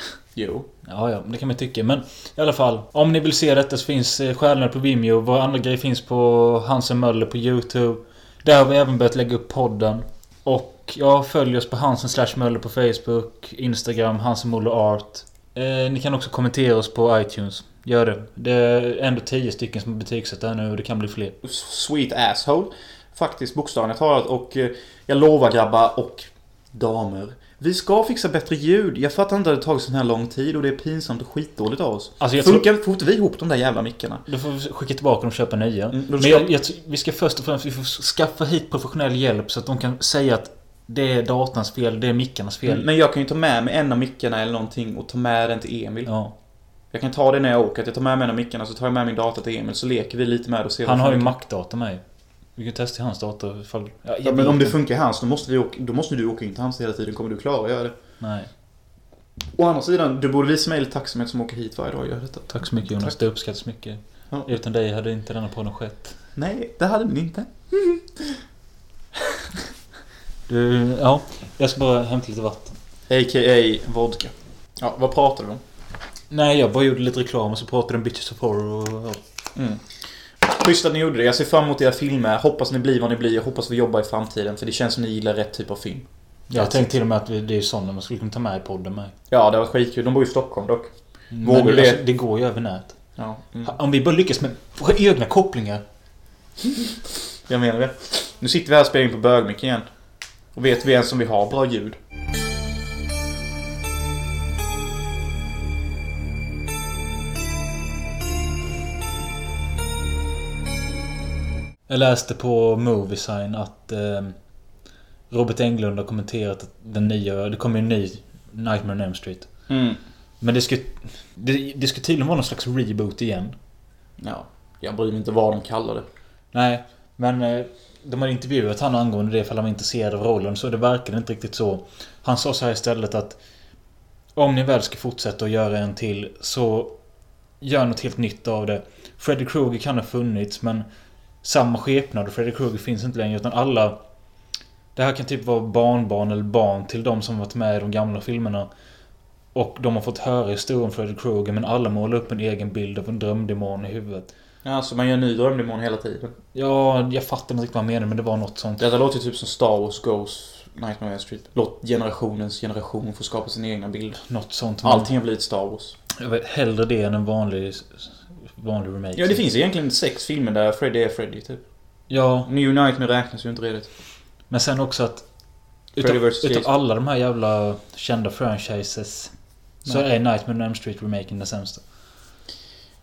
Jo. Ja, ja, det kan man tycka. Men i alla fall. Om ni vill se detta så finns eh, Stjärnorna på Vimeo. Våra andra grejer finns på Hansen Möller på YouTube. Där har vi även börjat lägga upp podden. Och ja, följ oss på Hansen slash Möller på Facebook, Instagram, Hansen Möller Art. Eh, ni kan också kommentera oss på iTunes. Gör det. Det är ändå 10 stycken som har betygsatt där nu och det kan bli fler. Sweet asshole. Faktiskt bokstavligt talat. Och eh, jag lovar grabbar och damer. Vi ska fixa bättre ljud. Jag fattar inte att det har tagit sån här lång tid och det är pinsamt och skitdåligt av oss. Alltså, Funkar får inte vi ihop de där jävla mickarna? Då får vi skicka tillbaka dem och köpa nya. Mm, Men ska- jag, jag, vi ska först och främst vi får skaffa hit professionell hjälp så att de kan säga att det är datorns fel, det är mickarnas fel. Men jag kan ju ta med mig en av mickarna eller någonting och ta med den till Emil. Ja. Jag kan ta det när jag åker. Att jag tar med mig en av mickarna så tar jag med min dator till Emil så leker vi lite med det och ser Han har ju Mac-dator med. Vi kan testa i hans dator ifall... Ja, Ja, men om det funkar i hans då måste, vi åka, då måste du åka in till hans hela tiden. Kommer du klara att göra det? Nej. Å andra sidan, du borde visa mig lite tacksamhet som åker hit varje dag och gör detta. Tack så mycket Jonas. Tack. Det uppskattas mycket. Ja. Utan dig hade inte denna podden skett. Nej, det hade den inte. Du, ja. Jag ska bara hämta lite vatten. A.k.a. vodka. Ja, vad pratar vi om? Nej, jag bara gjorde lite reklam och så pratade om Bitches of Horror och... Mm. Schysst att ni gjorde det. Jag ser fram emot era filmer. Hoppas ni blir vad ni blir. Jag hoppas vi jobbar i framtiden. För det känns som ni gillar rätt typ av film. Jag tänkte till och med att det är sådana man skulle kunna ta med i podden med. Ja, det var skitkul. De bor i Stockholm dock. Vågar Men det? alltså, det går ju över nät. Ja. Mm. Om vi bara lyckas med våra egna kopplingar. Jag menar det. Nu sitter vi här och spelar in på bögmick igen. Och vet vi ens om vi har bra ljud? Jag läste på Moviesign att eh, Robert Englund har kommenterat att den nya... Det kommer en ny Nightmare on Elm Street. Mm. Men det ska, det, det ska tydligen vara någon slags reboot igen. Ja. Jag bryr mig inte vad de kallar det. Nej, men eh, de har intervjuat han angående det ifall han var intresserad av rollen så det verkar inte riktigt så. Han sa så här istället att om ni väl ska fortsätta att göra en till så gör något helt nytt av det. Freddy Krueger kan ha funnits men samma skepnad och Freddy Krueger finns inte längre utan alla Det här kan typ vara barnbarn eller barn till de som varit med i de gamla filmerna. Och de har fått höra historien om Freddy Krueger men alla målar upp en egen bild av en drömdemon i huvudet. Ja, så man gör en ny drömdemon hela tiden. Ja, jag fattar inte riktigt vad han menar men det var något sånt. Detta låter ju typ som Star Wars Goes Nightmare on Street. Låt generationens generation få skapa sin egna bild. Något sånt. Allting har blivit Star Wars. Jag vet, hellre det än en vanlig, vanlig remake. Ja, det finns egentligen sex filmer där Freddy är Freddy, typ. Ja, New Nightmare räknas ju inte redigt. men sen också att... Freddy Utav, utav alla de här jävla kända franchises så Nej. är Nightmare on Elm Street remaken den sämsta.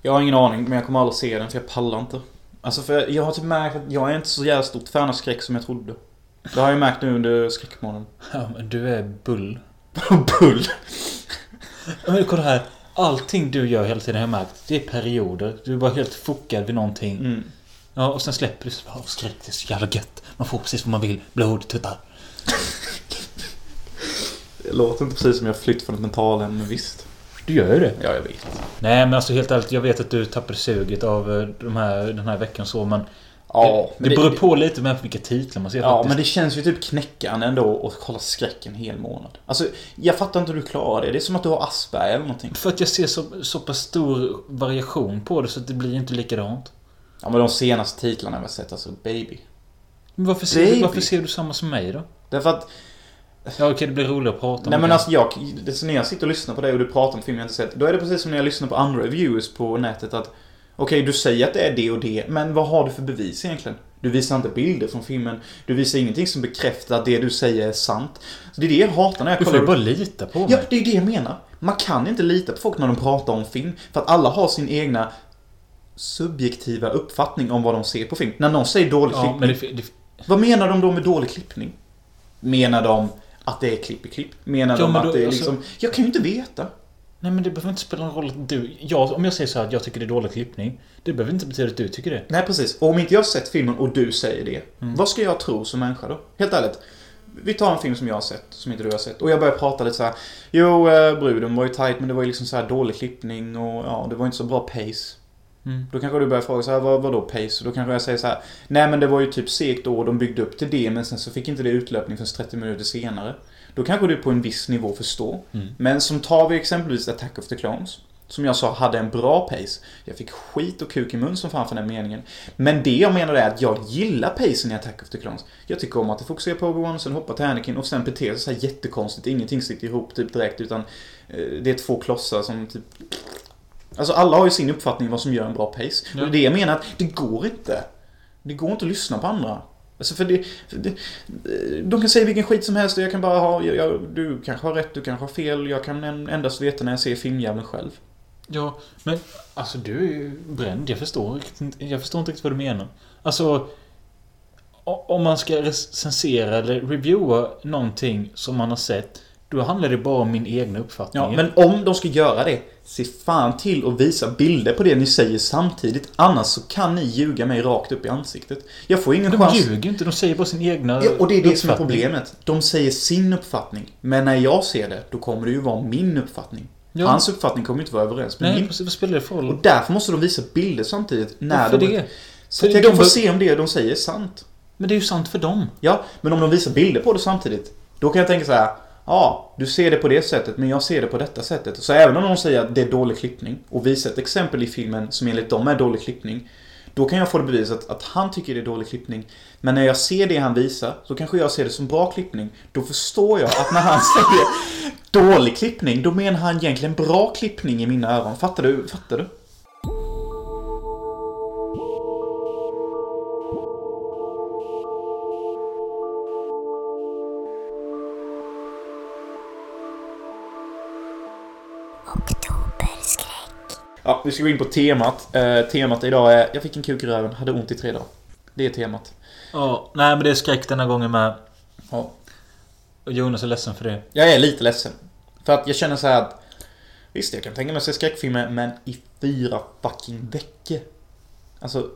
Jag har ingen aning, men jag kommer aldrig se den för jag pallar inte. Alltså för jag har typ märkt att jag är inte så jävla stort fan av skräck som jag trodde. Det har jag märkt nu under skräckmånaden. Ja, men du är bull. Bull! Men kolla här. Allting du gör hela tiden har jag märkt. Det är perioder. Du är bara helt fuckad vid någonting. Mm. Ja, och sen släpper du så bara, "Åh, skräck, det är så jävla gött. Man får precis vad man vill. Blod, tuttar. Det låter inte precis som jag flytt från ett mentalhem, men visst. Du gör ju det. Ja, jag vet. Nej men alltså helt ärligt, jag vet att du tappade suget av eh, de här, den här veckan så men... Ja, det, det beror på lite med vilka titlar man ser Ja, faktiskt. men det känns ju typ knäckande ändå att kolla skräck en hel månad. Alltså, jag fattar inte hur du klarar det. Det är som att du har Asperger eller någonting. För att jag ser så, så pass stor variation på det så att det blir inte likadant. Ja, men de senaste titlarna jag har sett, alltså Baby. Men varför ser, Baby. du, varför ser du samma som mig då? Därför att... Ja okej, det blir roligare att prata om Nej men det. alltså jag, det när jag sitter och lyssnar på dig och du pratar om film jag inte sett. Då är det precis som när jag lyssnar på andra reviewers på nätet att Okej, du säger att det är det och det, men vad har du för bevis egentligen? Du visar inte bilder från filmen. Du visar ingenting som bekräftar att det du säger är sant. Så det är det jag hatar när jag Du får kollar... ju bara lita på mig. Ja, det är det jag menar. Man kan inte lita på folk när de pratar om film. För att alla har sin egna subjektiva uppfattning om vad de ser på film. När någon säger dålig Ja, klippning. men det, det, Vad menar de då med dålig klippning? Menar de att det är klipp i klipp? Menar Ja, de men att då- det är alltså- liksom... Jag kan ju inte veta. Nej men det behöver inte spela någon roll att du... Jag, om jag säger så här att jag tycker det är dålig klippning. Det behöver inte betyda att du tycker det. Nej, precis. Och om inte jag har sett filmen och du säger det. Mm. Vad ska jag tro som människa då? Helt ärligt. Vi tar en film som jag har sett, som inte du har sett. Och jag börjar prata lite så här. Jo, eh, bruden var ju tight men det var ju liksom så här dålig klippning och ja, det var inte så bra pace. Mm. Då kanske du börjar fråga så här, vad, vadå pace? Då kanske jag säger så här, nej men det var ju typ segt då och de byggde upp till det men sen så fick inte det utlöpning förrän 30 minuter senare. Då kanske du på en viss nivå förstår. Mm. Men som tar vi exempelvis Attack of the Clones. Som jag sa hade en bra pace. Jag fick skit och kuk i mun som fan för den meningen. Men det jag menar är att jag gillar pacen i Attack of the Clones. Jag tycker om att det fokuserar på Obi-Wan, sen hoppar till Anakin och sen beter sig så här jättekonstigt. Ingenting sitter ihop typ direkt utan eh, det är två klossar som typ... Alltså alla har ju sin uppfattning vad som gör en bra pace. Ja. Och det är det jag menar att det går inte. Det går inte att lyssna på andra. Alltså för det, för det, de kan säga vilken skit som helst och jag kan bara ha, jag, jag, du kanske har rätt, du kanske har fel. Jag kan endast veta när jag ser filmjäveln själv. Ja, men alltså du är ju bränd. Jag förstår, inte- jag förstår inte riktigt vad du menar. Alltså... Om man ska recensera eller reviewa någonting som man har sett. Då handlar det bara om min egna uppfattning. Ja, men om de ska göra det, se fan till att visa bilder på det ni säger samtidigt. Annars så kan ni ljuga mig rakt upp i ansiktet. Jag får ingen De chans... ljuger inte, de säger bara sin egna Ja, och det är det som är problemet. De säger sin uppfattning. Men när jag ser det, då kommer det ju vara min uppfattning. Ja. Hans uppfattning kommer inte vara överens med Nej, min. vad spelar det för roll? Och därför måste de visa bilder samtidigt. När Varför de... det? Så att jag de kan få se om det de säger är sant. Men det är ju sant för dem. Ja, men om de visar bilder på det samtidigt. Då kan jag tänka så här. Ja, du ser det på det sättet, men jag ser det på detta sättet. Så även om de säger att det är dålig klippning och visar ett exempel i filmen som enligt dem är dålig klippning. Då kan jag få det bevisat att han tycker det är dålig klippning. Men när jag ser det han visar, så kanske jag ser det som bra klippning. Då förstår jag att när han säger dålig klippning, då menar han egentligen bra klippning i mina öron. Fattar du? Fattar du? Ja, vi ska gå in på temat. Eh, temat idag är Jag fick en kuk i röven, hade ont i tre dagar. Det är temat. Ja, nej men det är skräck denna gången med. Ja. Och Jonas är ledsen för det. Jag är lite ledsen. För att jag känner så här att Visst, jag kan tänka mig att se skräckfilmer, men i fyra fucking veckor. Alltså,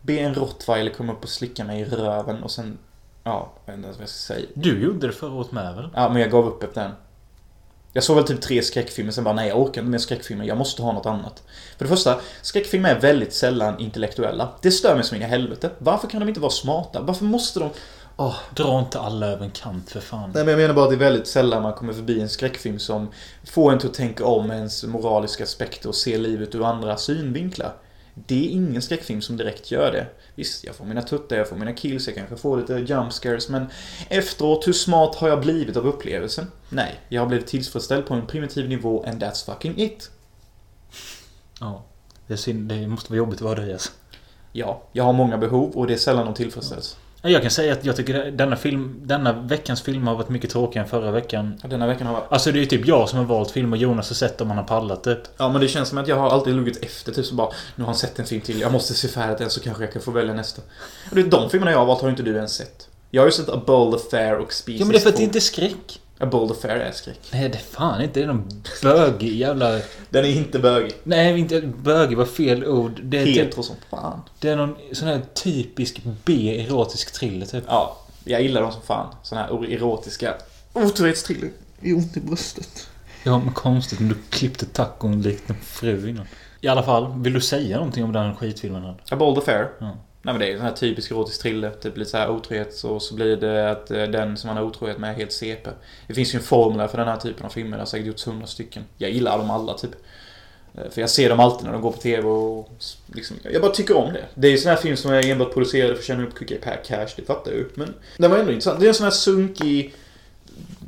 be en rottweiler komma upp och slicka mig i röven och sen... Ja, jag vet inte ens vad jag ska säga. Du gjorde det förra året med väl? Ja, men jag gav upp efter den. Jag såg väl typ tre skräckfilmer, sen bara nej, jag orkar inte mer skräckfilmer, jag måste ha något annat. För det första, skräckfilmer är väldigt sällan intellektuella. Det stör mig som in i helvete. Varför kan de inte vara smarta? Varför måste de... Åh, Dra inte alla över en kant för fan. Nej men jag menar bara att det är väldigt sällan man kommer förbi en skräckfilm som får en till att tänka om ens moraliska aspekter och se livet ur andra synvinklar. Det är ingen skräckfilm som direkt gör det. Visst, jag får mina tuttar, jag får mina kills, jag kanske får lite jump scares, men efteråt, hur smart har jag blivit av upplevelsen? Nej, jag har blivit tillfredsställd på en primitiv nivå and that's fucking it. Ja. Det, är synd, det måste vara jobbigt att vara dig alltså. Ja, jag har många behov och det är sällan de tillfredsställs. Ja, Jag kan säga att jag tycker denna film, denna veckans film har varit mycket tråkigare än förra veckan. Denna veckan har varit... Alltså det är ju typ jag som har valt film och Jonas har sett om han har pallat typ. Ja, men det känns som att jag har alltid luggit efter, typ så bara Nu har han sett en film till, jag måste se färdigt den så kanske jag kan få välja nästa. Och det är de filmerna jag har valt har inte du ens sett. Jag har ju sett A Bold Affair och Species Ja men det är för att det 2. inte är skräck. A Bold Affair är skräck. Nej det är fan inte. Det är någon bögig jävla... Den är inte bögig. Nej inte bögig var fel ord. Det är, typ, Hetero som fan. det är någon sån här typisk B-erotisk thriller typ. Ja, jag gillar dem som fan. Såna här erotiska otrohetsthriller. I ont i bröstet. Ja men konstigt om du klippte tacon likt en fru innan. I alla fall, vill du säga någonting om den skitfilmen? här? A Bold Affair. Ja. Nej men det är en sån här typisk erotisk thriller. Typ lite så här otrohet och så blir det att eh, den som man har otrohet med är helt CP. Det finns ju en formel för den här typen av filmer. Det har säkert gjorts hundra stycken. Jag gillar dem alla typ. Eh, för jag ser dem alltid när de går på TV och liksom, jag bara tycker om det. Det är ju sån här film som är enbart producerade för att tjäna upp quickie cash, det fattar jag ju. Men den var ändå intressant. Det är en sån här sunkig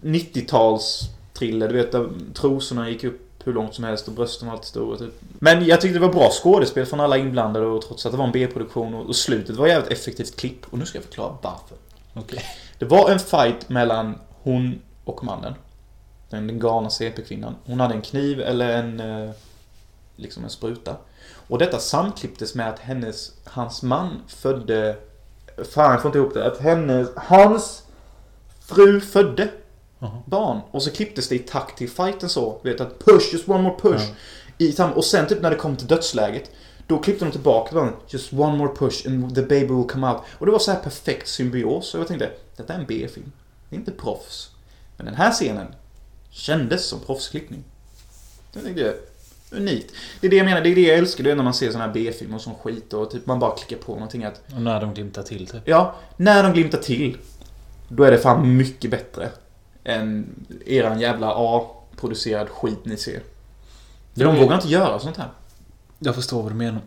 90-tals thriller, du vet där trosorna gick upp hur långt som helst och brösten var alltid stora typ. Men jag tyckte det var bra skådespel från alla inblandade och trots att det var en B-produktion och, och slutet var jävligt effektivt klipp. Och nu ska jag förklara varför. Okej. Det var en fight mellan hon och mannen. Den, den galna CP-kvinnan. Hon hade en kniv eller en... eh, Liksom en spruta. Och detta samklipptes med att hennes... Hans man födde... Fan, jag får inte ihop det. Att hennes... Hans fru födde Jaha. barn. Och så klipptes det i takt till fighten så. Vet att push, just one more push. Ja. I och sen typ när det kom till dödsläget. Då klippte de tillbaka den. Just one more push and the baby will come out. Och det var så här perfekt symbios. Och jag tänkte, detta är en B-film. Det är inte proffs. Men den här scenen kändes som proffsklippning. Jag tänkte, unikt. Det är det jag menar, det är det jag älskar. Det är när man ser såna här B-filmer och sån skit och typ man bara klickar på någonting att... Och när de glimtar till typ. Ja, när de glimtar till. Då är det fan mycket bättre. Än eran jävla A-producerad skit ni ser. För de vågar inte göra sånt här. Jag förstår vad du menar.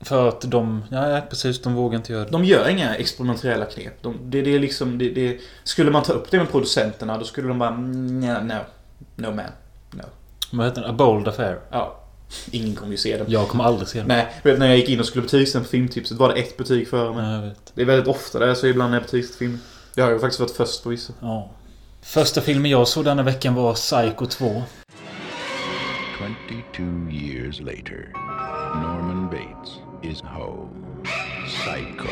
För att de... Ja, precis. De vågar inte göra det. De gör inga experimentella knep. De, det, det är liksom... Det, det, skulle man ta upp det med producenterna då skulle de bara... "Mm, ja, No. No man. No. Vad heter den? A Bold Affair. Ja. Ingen kommer ju se den. Jag kommer aldrig se den. Nej, vet, när jag gick in och skulle betygsätta filmtipset var det ett betyg före mig. Ja, jag vet. Det är väldigt ofta det, så ibland när jag betygsätter film. Det har ju faktiskt varit först på vissa. Ja. Första filmen jag såg denna veckan var Psycho 2. 22 years later, Norman Bates is home. Psycho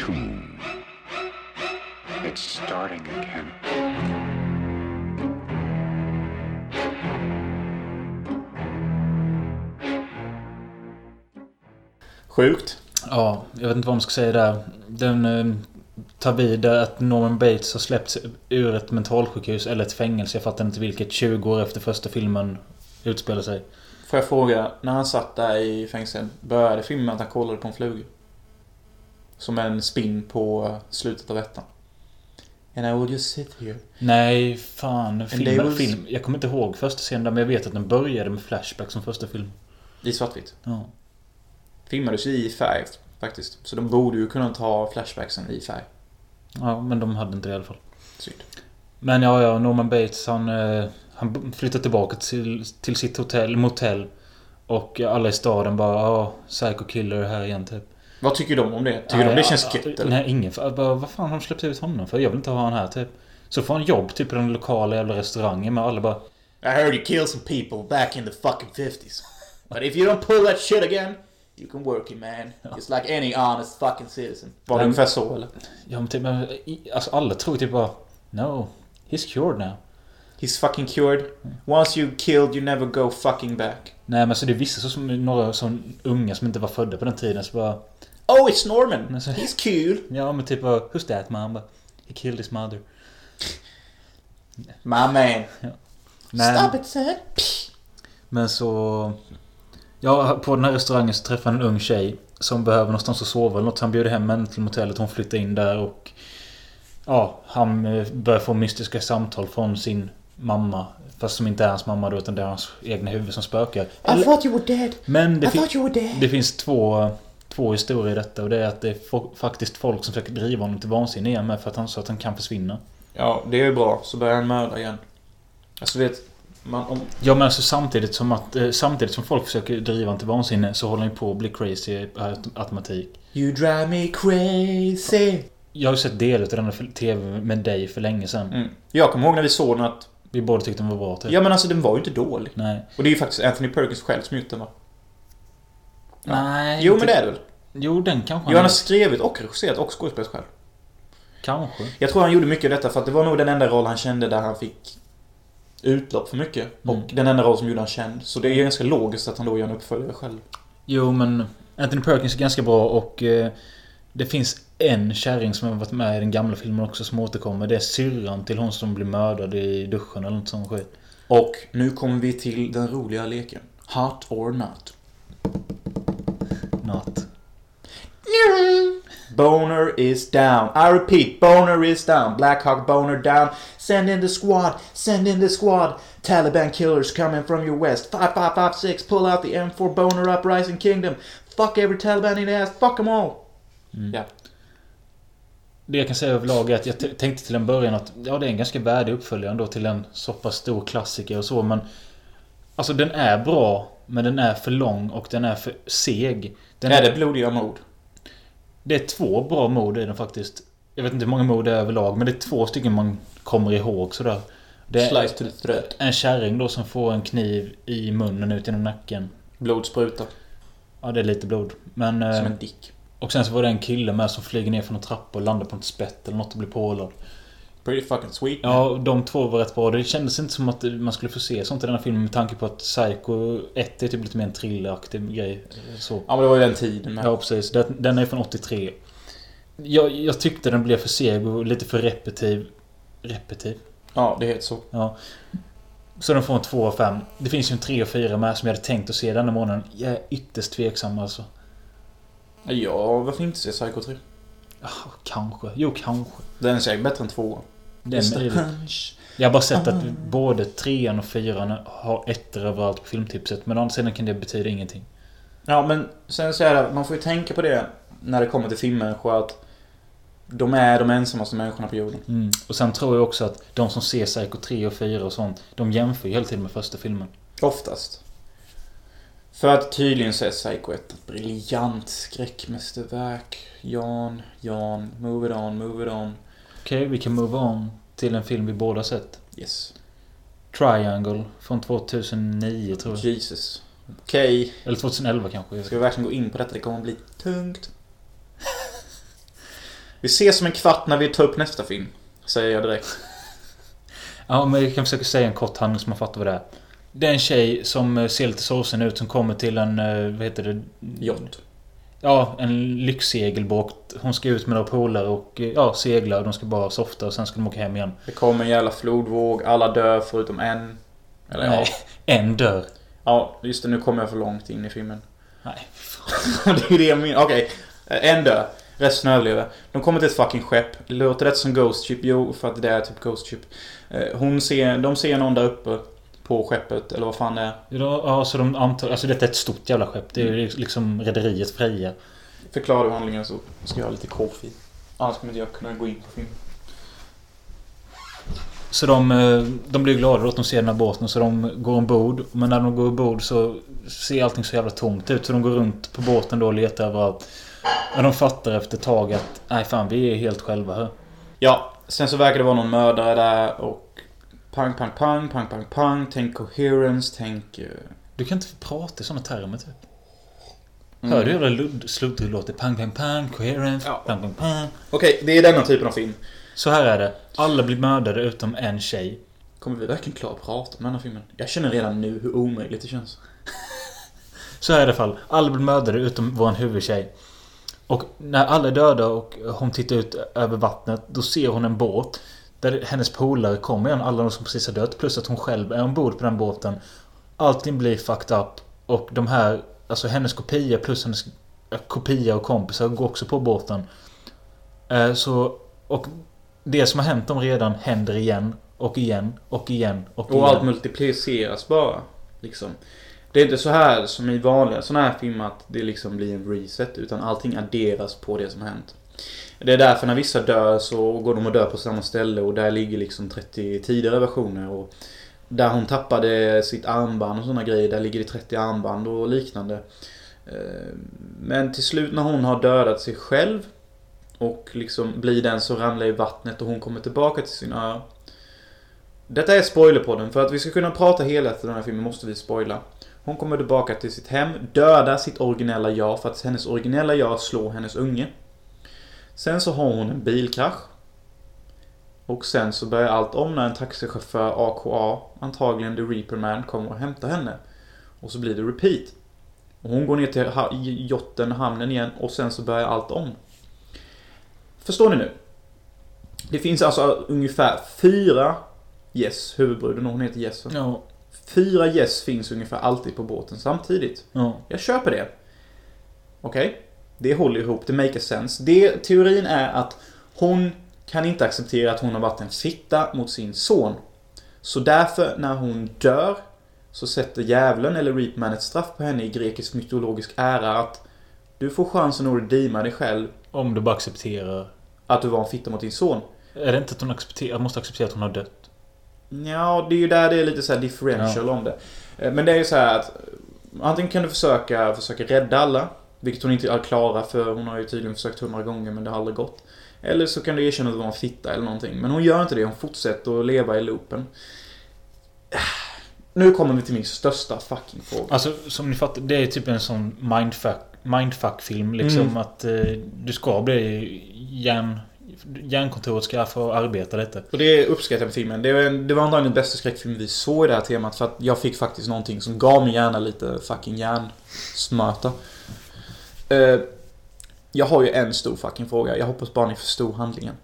2. It's starting again. Sjukt. Ja, jag vet inte vad man ska säga där. Den eh, tar vid där att Norman Bates har släppts ur ett mentalsjukhus eller ett fängelse. Jag fattar inte vilket. 20 år efter första filmen utspelar sig. Får jag fråga, när han satt där i fängelset, började filmen att han kollade på en fluga? Som en spin på slutet av ettan. And I will just sit here. Nej, fan. Filmen, will- film. Jag kommer inte ihåg första scenen där, men jag vet att den började med Flashback som första film. I svartvitt. Ja. Filmades ju i färg faktiskt. Så de borde ju kunna ta flashbacksen i färg. Ja, men de hade inte det i alla fall. Synd. Men ja, ja, Norman Bates han, eh, han flyttar tillbaka till, till sitt hotell, motell. Och alla i staden bara ja, Psycho Killer är här igen typ. Vad tycker de om det? Tycker de det känns gött eller? Nej, ingen. Bara, vad fan har de släppt ut honom för? Jag vill inte ha honom här typ. Så får han jobb typ på den lokala jävla restaurangen med alla bara I heard you killed some people back in the fucking 50s. But if you don't pull that shit again, you can work it man. It's like any honest fucking citizen. Var det Men- ungefär så eller? Ja men typ, men, alltså alla tror typ bara No, he's cured now. He's fucking cured. Once you killed you never go fucking back. Nej men så det är vissa så som några som unga som inte var födda på den tiden så bara Oh it's Norman! Men så- He's cool! Ja men typ bara Who's that man? Bara, He killed his mother. My man. Nej, Stop it son! Men så... Ja, på den här restaurangen så träffar han en ung tjej som behöver någonstans att sova eller något. Han bjuder hem henne till motellet. Hon flyttar in där och... Ja, han eh, börjar få mystiska samtal från sin mamma. Fast som inte är hans mamma då, utan det är hans egna huvud som spökar. I Eller- thought you were dead. Men det, I fin- thought you were dead. det finns två, två historier i detta. Och det är att det är faktiskt folk som försöker driva honom till vansinne igen med för att han så att han kan försvinna. Ja, det är ju bra. Så börjar han mörda igen. Alltså vet... Man, om, Ja men alltså samtidigt som att eh, Samtidigt som folk försöker driva honom till vansinne så håller han ju på att bli crazy aut- automatik. you drive me crazy. Jag har ju sett delar av den här TV med dig för länge sedan. Mm. Jag kommer ihåg när vi såg den att... Vi båda tyckte den var bra typ. Ja men alltså den var ju inte dålig. Nej. Och det är ju faktiskt Anthony Perkins själv som gjort den va? Nej. Jo men det är det väl? Jo den kanske Jo han har skrivit och regisserat och skådespelat själv. Kanske. Jag tror han gjorde mycket av detta för att det var nog den enda roll han kände där han fick utlopp för mycket. Mm. Och den enda roll som gjorde han känd. Så det är ganska logiskt att han då gör en uppföljare själv. Jo men Anthony Perkins är ganska bra och eh, Det finns en kärring som har varit med i den gamla filmen också som återkommer. Det är syrran till hon som blir mördad i duschen eller något sånt skit. Och nu kommer vi till den roliga leken. Hot or not. Not. Boner is down. I repeat, boner is down. Black Hawk boner down. Send in the squad. Send in the squad. Taliban killers coming from your west. 5556, pull out the M4 boner uprising kingdom. Fuck every Taliban in the ass. Fuck them all. Ja. Det jag kan säga överlag är att jag tänkte till en början att ja, det är en ganska värdig uppföljare ändå till en så pass stor klassiker och så men Alltså den är bra men den är för lång och den är för seg. Den är det blodiga mord? Det är två bra mord i den faktiskt. Jag vet inte hur många mord det är överlag men det är två stycken man kommer ihåg sådär. Det är Slice to the throat. en kärring då som får en kniv i munnen ut genom nacken. Blod sprutar. Ja, det är lite blod. Men... eh, Som en dick. Och sen så var det en kille med som flyger ner från en trappa och landar på ett spett eller något och blir pålad. Pretty fucking sweet. Ja, de två var rätt bra. Det kändes inte som att man skulle få se sånt i den här filmen med tanke på att Psycho 1 är typ lite mer en thrilleraktig grej. Så. Ja men det var ju den tiden med. Ja, precis. Den, den är från 83. Jag, jag tyckte den blev för seg och lite för repetitiv. Repetitiv? Ja, det heter så. Ja. Så de får en 2 av 5. Det finns ju en 3 och 4 med som jag hade tänkt att se denna månaden. Jag är ytterst tveksam alltså. Ja, varför inte se Psycho 3? Ja, kanske. Jo, kanske. Den är säkert bättre än tvåan. Den. Jag har bara sett att Ah. både trean och fyran har ettor överallt på filmtipset. Men å andra sidan kan det betyda ingenting. Ja, men sen så är det, man får ju tänka på det när det kommer till filmmänniskor att de är de ensammaste människorna på jorden. Mm. Och sen tror jag också att de som ser Psycho 3 och 4 och sånt, de jämför ju hela tiden med första filmen. Oftast. För att tydligen så är Psycho 1 ett briljant skräckmästerverk. Jan, Jan, move it on, move it on. Okej, vi kan move on till en film vi båda sett. Yes. Triangle från 2009 tror jag. Jesus. Okej. Eller 2011 kanske. Ska vi verkligen gå in på detta? Det kommer att bli tungt. Vi ses om en kvart när vi tar upp nästa film. Säger jag direkt. Ja, men jag kan försöka säga en kort handling så man fattar vad det är. Det är en tjej som eh, ser lite sorgsen ut som kommer till en, eh, vad heter det? Yacht. Ja, en lyxsegelbåt. Hon ska ut med några polare och eh, ja, segla. De ska bara softa och sen ska de åka hem igen. Det kommer en jävla flodvåg. Alla dör förutom en. Eller Nej, en dör. Ja, just det. Nu kommer jag för långt in i filmen. Nej, det är det jag menar. Okej. En dör. Resten överlever. De kommer till ett fucking skepp. Låter det som Ghost Ship? Jo, för att det är typ Ghost Ship. Eh, Hon ser, de ser någon där uppe. På skeppet, eller vad fan det är. Ja, så de antar... Alltså detta är ett stort jävla skepp. Det är ju liksom rederiet Freja. Förklarar du handlingen så ska jag ha lite koffein. Annars kommer inte jag kunna gå in på film. Så de, eh, de blir glada då att de ser den här båten så de går ombord. Men när de går ombord så ser allting så jävla tomt ut. Så de går runt på båten då och letar överallt. Men de fattar efter ett tag att nej fan vi är helt själva här. Ja, sen så verkar det vara någon mördare där och pang, pang, pang, pang, pang, pang. Tänk coherence, tänk... eh, Du kan inte prata i såna termer typ. Mm. Hör du hur ludd- sluddrig låter? Pang, pang, pang, coherence, pang, pang, pang. Okej, det är denna typen av film. Så här är det. Alla blir mördade utom en tjej. Kommer vi verkligen klara att prata om den här filmen? Jag känner redan nu hur omöjligt det känns. Så här är det i alla fall. Alla blir mördade utom vår huvudtjej. Och när alla är döda och hon tittar ut över vattnet, då ser hon en båt. Där hennes polare kommer igen, alla de som precis har dött. Plus att hon själv är ombord på den båten. Allting blir fucked up. Och de här, alltså hennes kopia plus hennes kopia och kompisar går också på båten. Eh, Så, och det som har hänt dem redan händer igen. Och igen, och igen, och igen. Och allt multipliceras bara. Liksom. Det är inte så här som i vanliga sådana här filmer att det liksom blir en reset. Utan allting adderas på det som har hänt. Det är därför när vissa dör så går de och dör på samma ställe och där ligger liksom 30 tidigare versioner. Och där hon tappade sitt armband och sådana grejer, där ligger det 30 armband och liknande. Eh, men till slut när hon har dödat sig själv och liksom blir den som ramlar i vattnet och hon kommer tillbaka till sin ö. Detta är spoilerpodden, för att vi ska kunna prata helhet i den här filmen måste vi spoila. Hon kommer tillbaka till sitt hem, dödar sitt originella jag för att hennes originella jag slår hennes unge. Sen så har hon en bilkrasch. Och sen så börjar allt om när en taxichaufför AKA, antagligen The Reaper Man, kommer och hämtar henne. Och så blir det repeat. Och hon går ner till ha- jotten, hamnen igen och sen så börjar allt om. Förstår ni nu? Det finns alltså ungefär fyra Yes, huvudbruden och hon heter va? Ja. Fyra Yes finns ungefär alltid på båten samtidigt. Ja. Jag köper det. Okej? Det håller ihop, det makes sense. Det, teorin är att hon kan inte acceptera att hon har varit en fitta mot sin son. Så därför, när hon dör, så sätter djävulen eller Reapman ett straff på henne i grekisk mytologisk ära att du får chansen att redeema dig själv. Om du bara accepterar. Att du var en fitta mot din son. Är det inte att hon accepterar, måste acceptera att hon har dött? Ja, det är ju där det är lite så här differential Ja. om det. Eh, Men det är ju så här att antingen kan du försöka, försöka rädda alla, vilket hon inte är klara för hon har ju tydligen försökt hundra gånger men det har aldrig gått. Eller så kan du erkänna att du var en fitta eller någonting. Men hon gör inte det, hon fortsätter att leva i loopen. Nu kommer vi till min största fucking fråga. Alltså som ni fattar, det är typ en sån mindfuck, mindfuck-film liksom. Mm. Att eh, du ska bli järn... Järnkontoret ska få arbeta detta. Och det uppskattar jag med filmen. Det var, en, det var antagligen den bästa skräckfilmen vi såg i det här temat. För att jag fick faktiskt någonting som gav mig gärna lite fucking hjärnsmörta. Eh, jag har ju en stor fucking fråga. Jag hoppas bara ni förstod handlingen.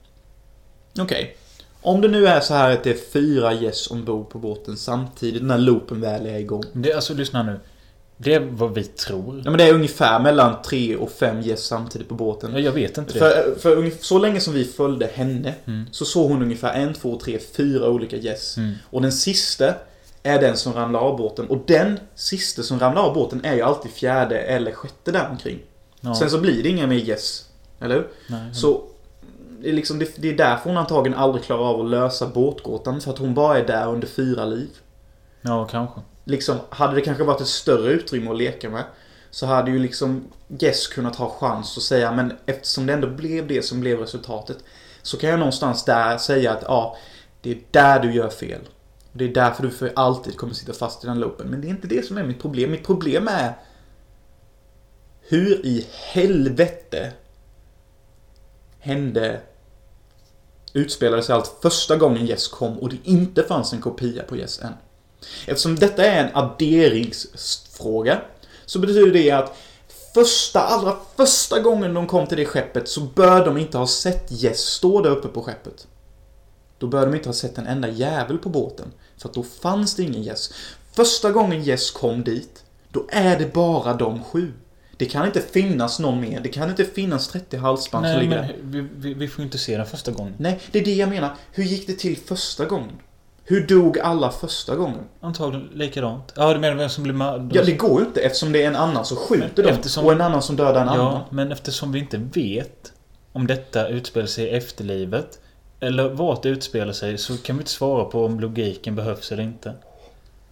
Okej. Om det nu är så här att det är fyra gäss ombord på båten samtidigt när loopen väl är igång. Det, alltså lyssna nu. Det är vad vi tror. Ja men det är ungefär mellan tre och fem gäss samtidigt på båten. Ja, jag vet inte det. För, för så länge som vi följde henne Mm. så såg hon ungefär en, två, tre, fyra olika gäss. Mm. Och den sista är den som ramlar av båten. Och den sista som ramlar av båten är ju alltid fjärde eller sjätte där omkring. Ja. Sen så blir det inga mer gäss. Eller hur? Nej, Så det är, liksom, det, det är därför hon antagligen aldrig klarar av att lösa båtgåtan. För att hon bara är där under fyra liv. Ja, kanske. Liksom, hade det kanske varit ett större utrymme att leka med. Så hade ju liksom Guess kunnat ha chans att säga men eftersom det ändå blev det som blev resultatet. Så kan jag någonstans där säga att ja, det är där du gör fel. Det är därför du för alltid kommer sitta fast i den loopen. Men det är inte det som är mitt problem. Mitt problem är hur i helvete hände utspelade sig allt första gången Yes kom och det inte fanns en kopia på Yes än. Eftersom detta är en adderingsfråga så betyder det att första, allra första gången de kom till det skeppet så bör de inte ha sett Yes stå där uppe på skeppet. Då bör de inte ha sett en enda jävel på båten. För att då fanns det ingen Yes. Första gången Yes kom dit, då är det bara de sju. Det kan inte finnas någon mer. Det kan inte finnas 30 halsband som Nej, ligger men där. vi, vi, vi får ju inte se den första gången. Nej, det är det jag menar. Hur gick det till första gången? Hur dog alla första gången? Antagligen likadant. Ja, du menar vem som blir mördad? Ja, det går ju inte eftersom det är en annan som skjuter dem Eftersom- och en annan som dödar en annan. Ja, men eftersom vi inte vet om detta utspelar sig i efterlivet eller vart det utspelar sig så kan vi inte svara på om logiken behövs eller inte.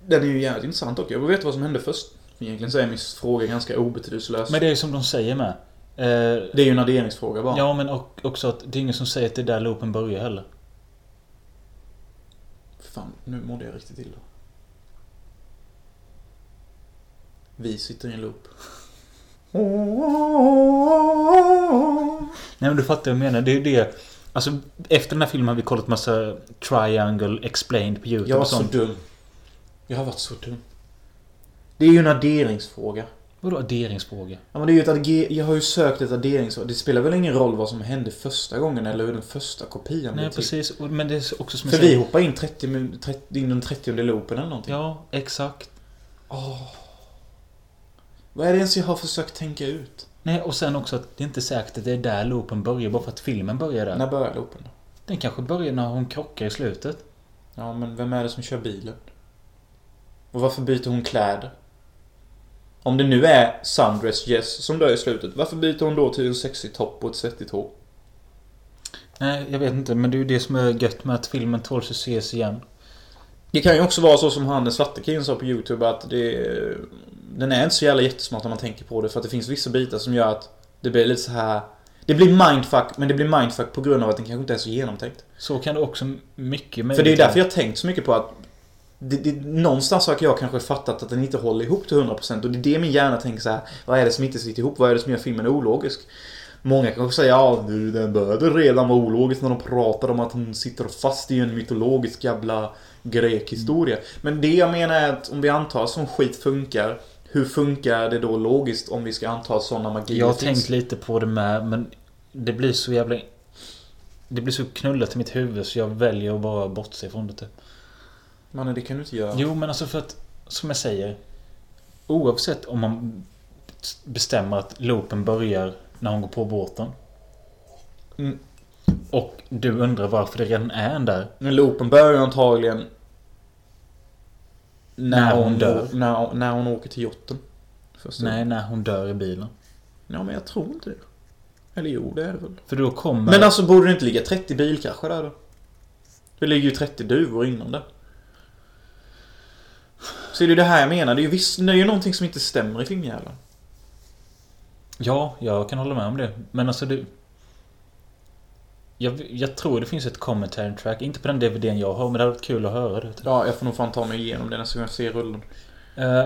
Den är ju jävligt intressant och jag vill veta vad som hände först. Egentligen så är min fråga ganska obetydelselös. Men det är ju som de säger med. Eh, Det är ju en adderingsfråga bara. Ja, men och, också att det är ingen som säger att det är där loopen börjar heller. Fan, nu mådde jag riktigt illa. Vi sitter i en loop. Nej men du fattar vad jag menar. Det är ju det. Alltså efter den här filmen har vi kollat massa Triangle Explained på YouTube Jag var och så dum. Jag har varit så dum. Det är ju en adderingsfråga. Vadå adderingsfråga? Ja men det är ju ett Jag har ju sökt ett adderingsfråga. Det spelar väl ingen roll vad som hände första gången eller hur den första kopian Nej till. precis. Och- Men det är också som För vi säger. hoppar in 30, min- 30, in den 30 loopen eller någonting. Ja, exakt. Vad är det ens jag har försökt tänka ut? Nej, och sen också att det är inte säkert att det är där loopen börjar bara för att filmen börjar där. När börjar loopen då? Den kanske börjar när hon krockar i slutet. Ja men vem är det som kör bilen? Och varför byter hon kläder? Om det nu är Sundress Yes som dör i slutet, varför byter hon då till en sexig topp och ett svettigt hår? Nej, jag vet inte. Men det är ju det som är gött med att filmen tål att ses igen. Det kan ju också vara så som han den svarte killen sa på YouTube att det... Den är inte så jävla jättesmart när man tänker på det för att det finns vissa bitar som gör att det blir lite så här. Det blir mindfuck, men det blir mindfuck på grund av att den kanske inte är så genomtänkt. Så kan det också mycket För det är därför jag har tänkt så mycket på att det, det, någonstans har jag kanske fattat att den inte håller ihop till 100% och det är det min hjärna tänker så här. Vad är det som inte sitter ihop? Vad är det som gör filmen ologisk? Många kanske säger ja, nu den började redan vara ologisk när de pratar om att hon sitter fast i en mytologisk jävla grekhistoria. Men det jag menar är att om vi antar att sån skit funkar, hur funkar det då logiskt om vi ska anta att sådana magier Jag har finns? tänkt lite på det med, men det blir så jävla... Det blir så knullat i mitt huvud så jag väljer att bara bortse från det typ. Mannen, det kan du inte göra. Jo, men alltså för att, som jag säger. Oavsett om man bestämmer att loopen börjar när hon går på båten. Mm. Och du undrar varför det redan är en där. Men loopen börjar antagligen när, När hon hon dör. När, när hon åker till jotten. Nej, när hon dör i bilen. Ja, men jag tror inte det. Eller jo, det är det väl. För då kommer... Men alltså, borde det inte ligga 30 bilkrascher där då? Det ligger ju 30 duvor innan det. Så är det det här jag menar. Det är ju, visst, det är ju någonting som inte stämmer i filmjäveln. Ja, jag kan hålla med om det. Men alltså det... Jag, jag tror det finns ett commentary track. Inte på den DVDn jag har, men det hade varit kul att höra det. Ja, jag får nog fan ta mig igenom det nästa gång jag ser rullen. Eh,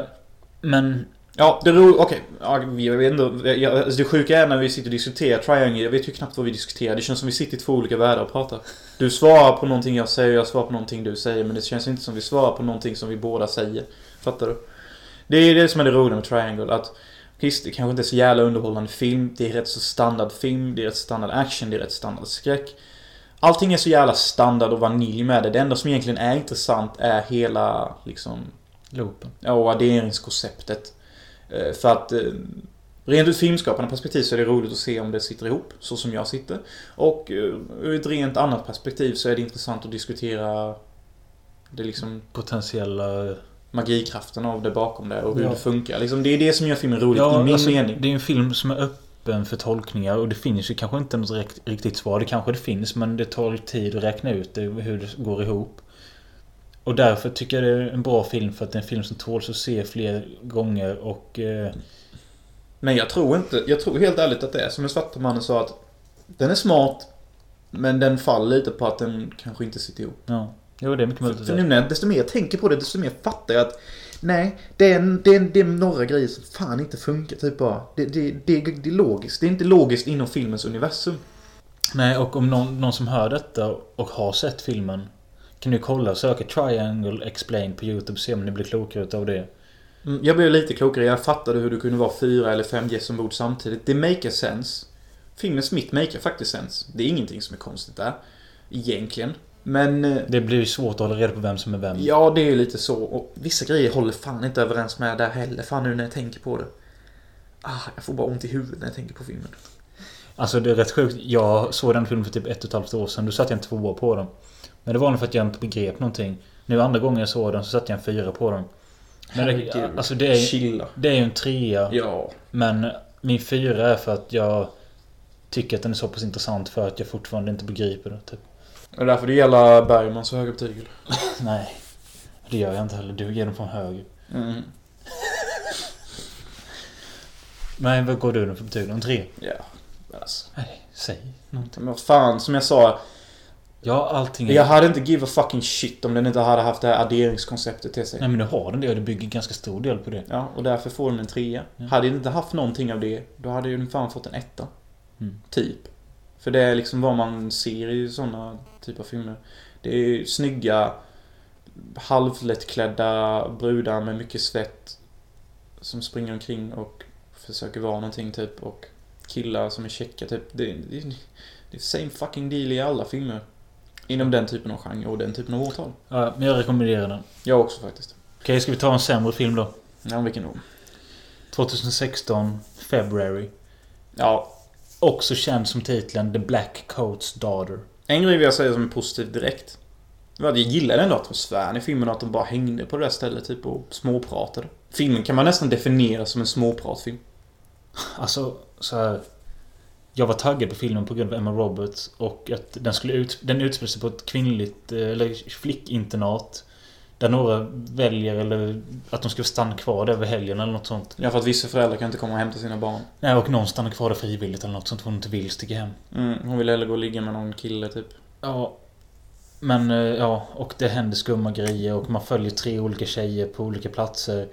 men... Ja, det ro... Okej. Ja, vet inte. Jag, alltså det sjuka är när vi sitter och diskuterar Triangle. Jag vet ju knappt vad vi diskuterar. Det känns som vi sitter i två olika världar och pratar. Du svarar på någonting jag säger, jag svarar på någonting du säger. Men det känns inte som vi svarar på någonting som vi båda säger. Fattar du? Det är det som är det roliga med Triangle. Att Visst, det kanske inte är så jävla underhållande film. Det är rätt så standard film. Det är rätt standard action. Det är rätt standard skräck. Allting är så jävla standard och vanilj med det. Det enda som egentligen är intressant är hela liksom... Loopen. Ja, och adderingskonceptet. Eh, För att eh, rent ur ett filmskapande perspektiv så är det roligt att se om det sitter ihop, så som jag sitter. Och eh, ur ett rent annat perspektiv så är det intressant att diskutera det liksom Potentiella... magikraften av det bakom det och hur Ja. det funkar. Liksom, det är det som gör filmen rolig, i min alltså, mening. Det är en film som är öppen för tolkningar och det finns ju kanske inte något rikt- riktigt svar. Det kanske det finns men det tar tid att räkna ut det, hur det går ihop. Och därför tycker jag det är en bra film för att det är en film som tåls att se fler gånger och... Eh, Men jag tror inte, jag tror helt ärligt att det är som den svarta mannen sa att den är smart men den faller lite på att den kanske inte sitter ihop. ja. Jo, det är mycket möjligt För det nu är. när, desto mer jag tänker på det, desto mer fattar jag att Nej, det är, en, det, är, det är några grejer som fan inte funkar typ bara. Det, det, det, det är logiskt. Det är inte logiskt inom filmens universum. Nej, och om någon, någon som hör detta och har sett filmen kan du kolla och söka Triangle Explain på YouTube och se om ni blir klokare utav det. Mm, Jag blev lite klokare. Jag fattade hur det kunde vara fyra eller fem gäss ombord samtidigt. Det maker sense. Filmens mitt maker faktiskt sense. Det är ingenting som är konstigt där. Egentligen. Men... eh, Det blir ju svårt att hålla reda på vem som är vem. Ja, det är ju lite så. Och vissa grejer håller fan inte överens med där heller. Fan nu när jag tänker på det. Ah, jag får bara ont i huvudet när jag tänker på filmen. Alltså det är rätt sjukt. Jag såg den filmen för typ ett och ett halvt år sedan. Då satte jag en tvåa på den. Men det var nog för att jag inte begrep någonting. Nu andra gången jag såg den så satte jag en fyra på den. Men det, alltså det är, Chilla. det är ju en trea. Ja. Men min fyra är för att jag tycker att den är så pass intressant för att jag fortfarande inte begriper det. Typ. Det är därför det gäller Bergman så höga betyg. Nej. Det gör jag inte heller. Du ger dem från höger. Mm. Men vad går du nu för betyg? En tre? Ja. Alltså. Nej, säg någonting. Men vad fan, som jag sa. Ja, allting är... Jag hade inte give a fucking shit om den inte hade haft det här adderingskonceptet till sig. Nej men du har den det och det bygger ganska stor del på det. Ja, och därför får den en trea. Ja. Hade den inte haft någonting av det, då hade ju den fan fått en etta. Mm. Typ. För det är liksom vad man ser i sådana typer av filmer. Det är snygga, halvlättklädda brudar med mycket svett. Som springer omkring och försöker vara någonting typ. Och killar som är käcka typ. Det, det, det är same fucking deal i alla filmer. Inom den typen av genre och den typen av årtal. Ja, men jag rekommenderar den. Jag också faktiskt. Okej, ska vi ta en sämre film då? Ja, vilken då? 2016, February. Ja, Också känd som titeln The Black Coat's Daughter. En grej vill jag säga som är positiv direkt. Var att jag gillade ändå atmosfären i filmen och att de bara hängde på det där stället typ och småpratade. Filmen kan man nästan definiera som en småpratfilm. Alltså, så här. Jag var taggad på filmen på grund av Emma Roberts och att den skulle ut... Den utspelar sig på ett kvinnligt, eh, eller flickinternat. Där några väljer eller att de ska stanna kvar där över helgen eller något sånt. Ja, för att vissa föräldrar kan inte komma och hämta sina barn. Nej, och någon stannar kvar där frivilligt eller något sånt hon inte vill sticka hem. Mm, hon vill hellre gå och ligga med någon kille typ. Ja. Men eh, ja, och det händer skumma grejer och man följer tre olika tjejer på olika platser.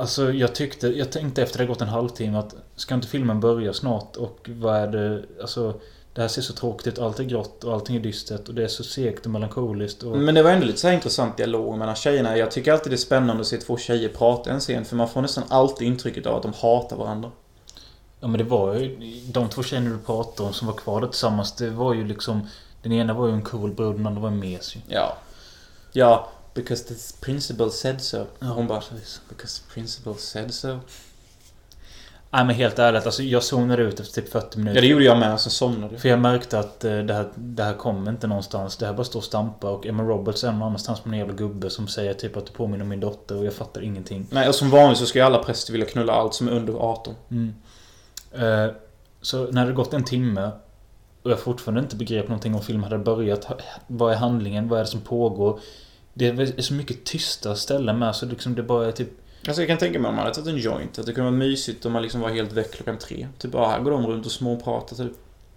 Alltså jag tyckte, jag tänkte efter det gått en halvtimme att ska inte filmen börja snart och vad är det, alltså det här ser så tråkigt ut, allt är grått och allting är dystert och det är så segt och melankoliskt och... Men det var ändå lite så här intressant dialog mellan tjejerna. Jag tycker alltid det är spännande att se två tjejer prata en scen för man får nästan alltid intrycket av att de hatar varandra. Ja men det var ju, de två tjejerna du pratade om som var kvar där tillsammans, det var ju liksom... Den ena var ju en cool brud, den andra var en mes ju. Ja. Ja, because the principal said so. Ja, Hon bara, because the principal said so. Nej men helt ärligt, alltså jag zonade ut efter typ 40 minuter. Ja, det gjorde jag med, sen somnade jag. För jag märkte att eh, det här, det här kommer inte någonstans. Det här bara står och stampar och Emma Roberts är någon annanstans med en jävla gubbe som säger typ att du påminner om min dotter och jag fattar ingenting. Nej, och som vanligt så ska ju alla präster vilja knulla allt som är under 18. Mm. Eh, så när det gått en timme och jag fortfarande inte begrep någonting om filmen hade börjat. Vad är handlingen? Vad är det som pågår? Det är så mycket tysta ställen med så liksom det bara är typ... Alltså jag kan tänka mig om man hade tagit en joint, att det kunde vara mysigt om man liksom var helt väck klockan tre. Typ bara, här går de runt och småpratar typ.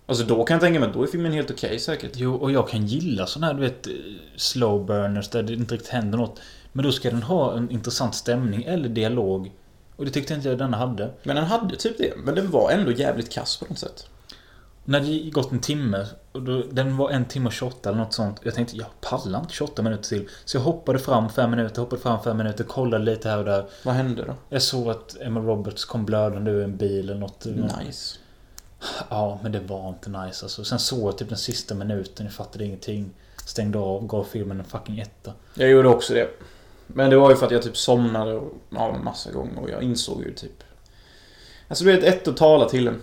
Alltså då kan jag tänka mig att då är filmen helt okej säkert. Jo, och jag kan gilla såna här du vet eh, slow burners där det inte riktigt händer något. Men då ska den ha en intressant stämning eller dialog. Och det tyckte inte jag denna hade. Men den hade typ det, men den var ändå jävligt kass på något sätt. När det gått en timme, och då, den var en timme och 28 eller något sånt. Jag tänkte, jag pallar inte 28 minuter till. Så jag hoppade fram fem minuter, hoppade fram fem minuter, kollade lite här och där. Vad hände då? Jag såg att Emma Roberts kom blödande ur en bil eller något. Nice. Ja, men det var inte nice alltså. Sen såg jag typ den sista minuten, jag fattade ingenting. Stängde av, gav filmen en fucking etta. Jag gjorde också det. Men det var ju för att jag typ somnade och, ja, en massa gånger och jag insåg ju typ... Alltså du vet, ett att tala till en.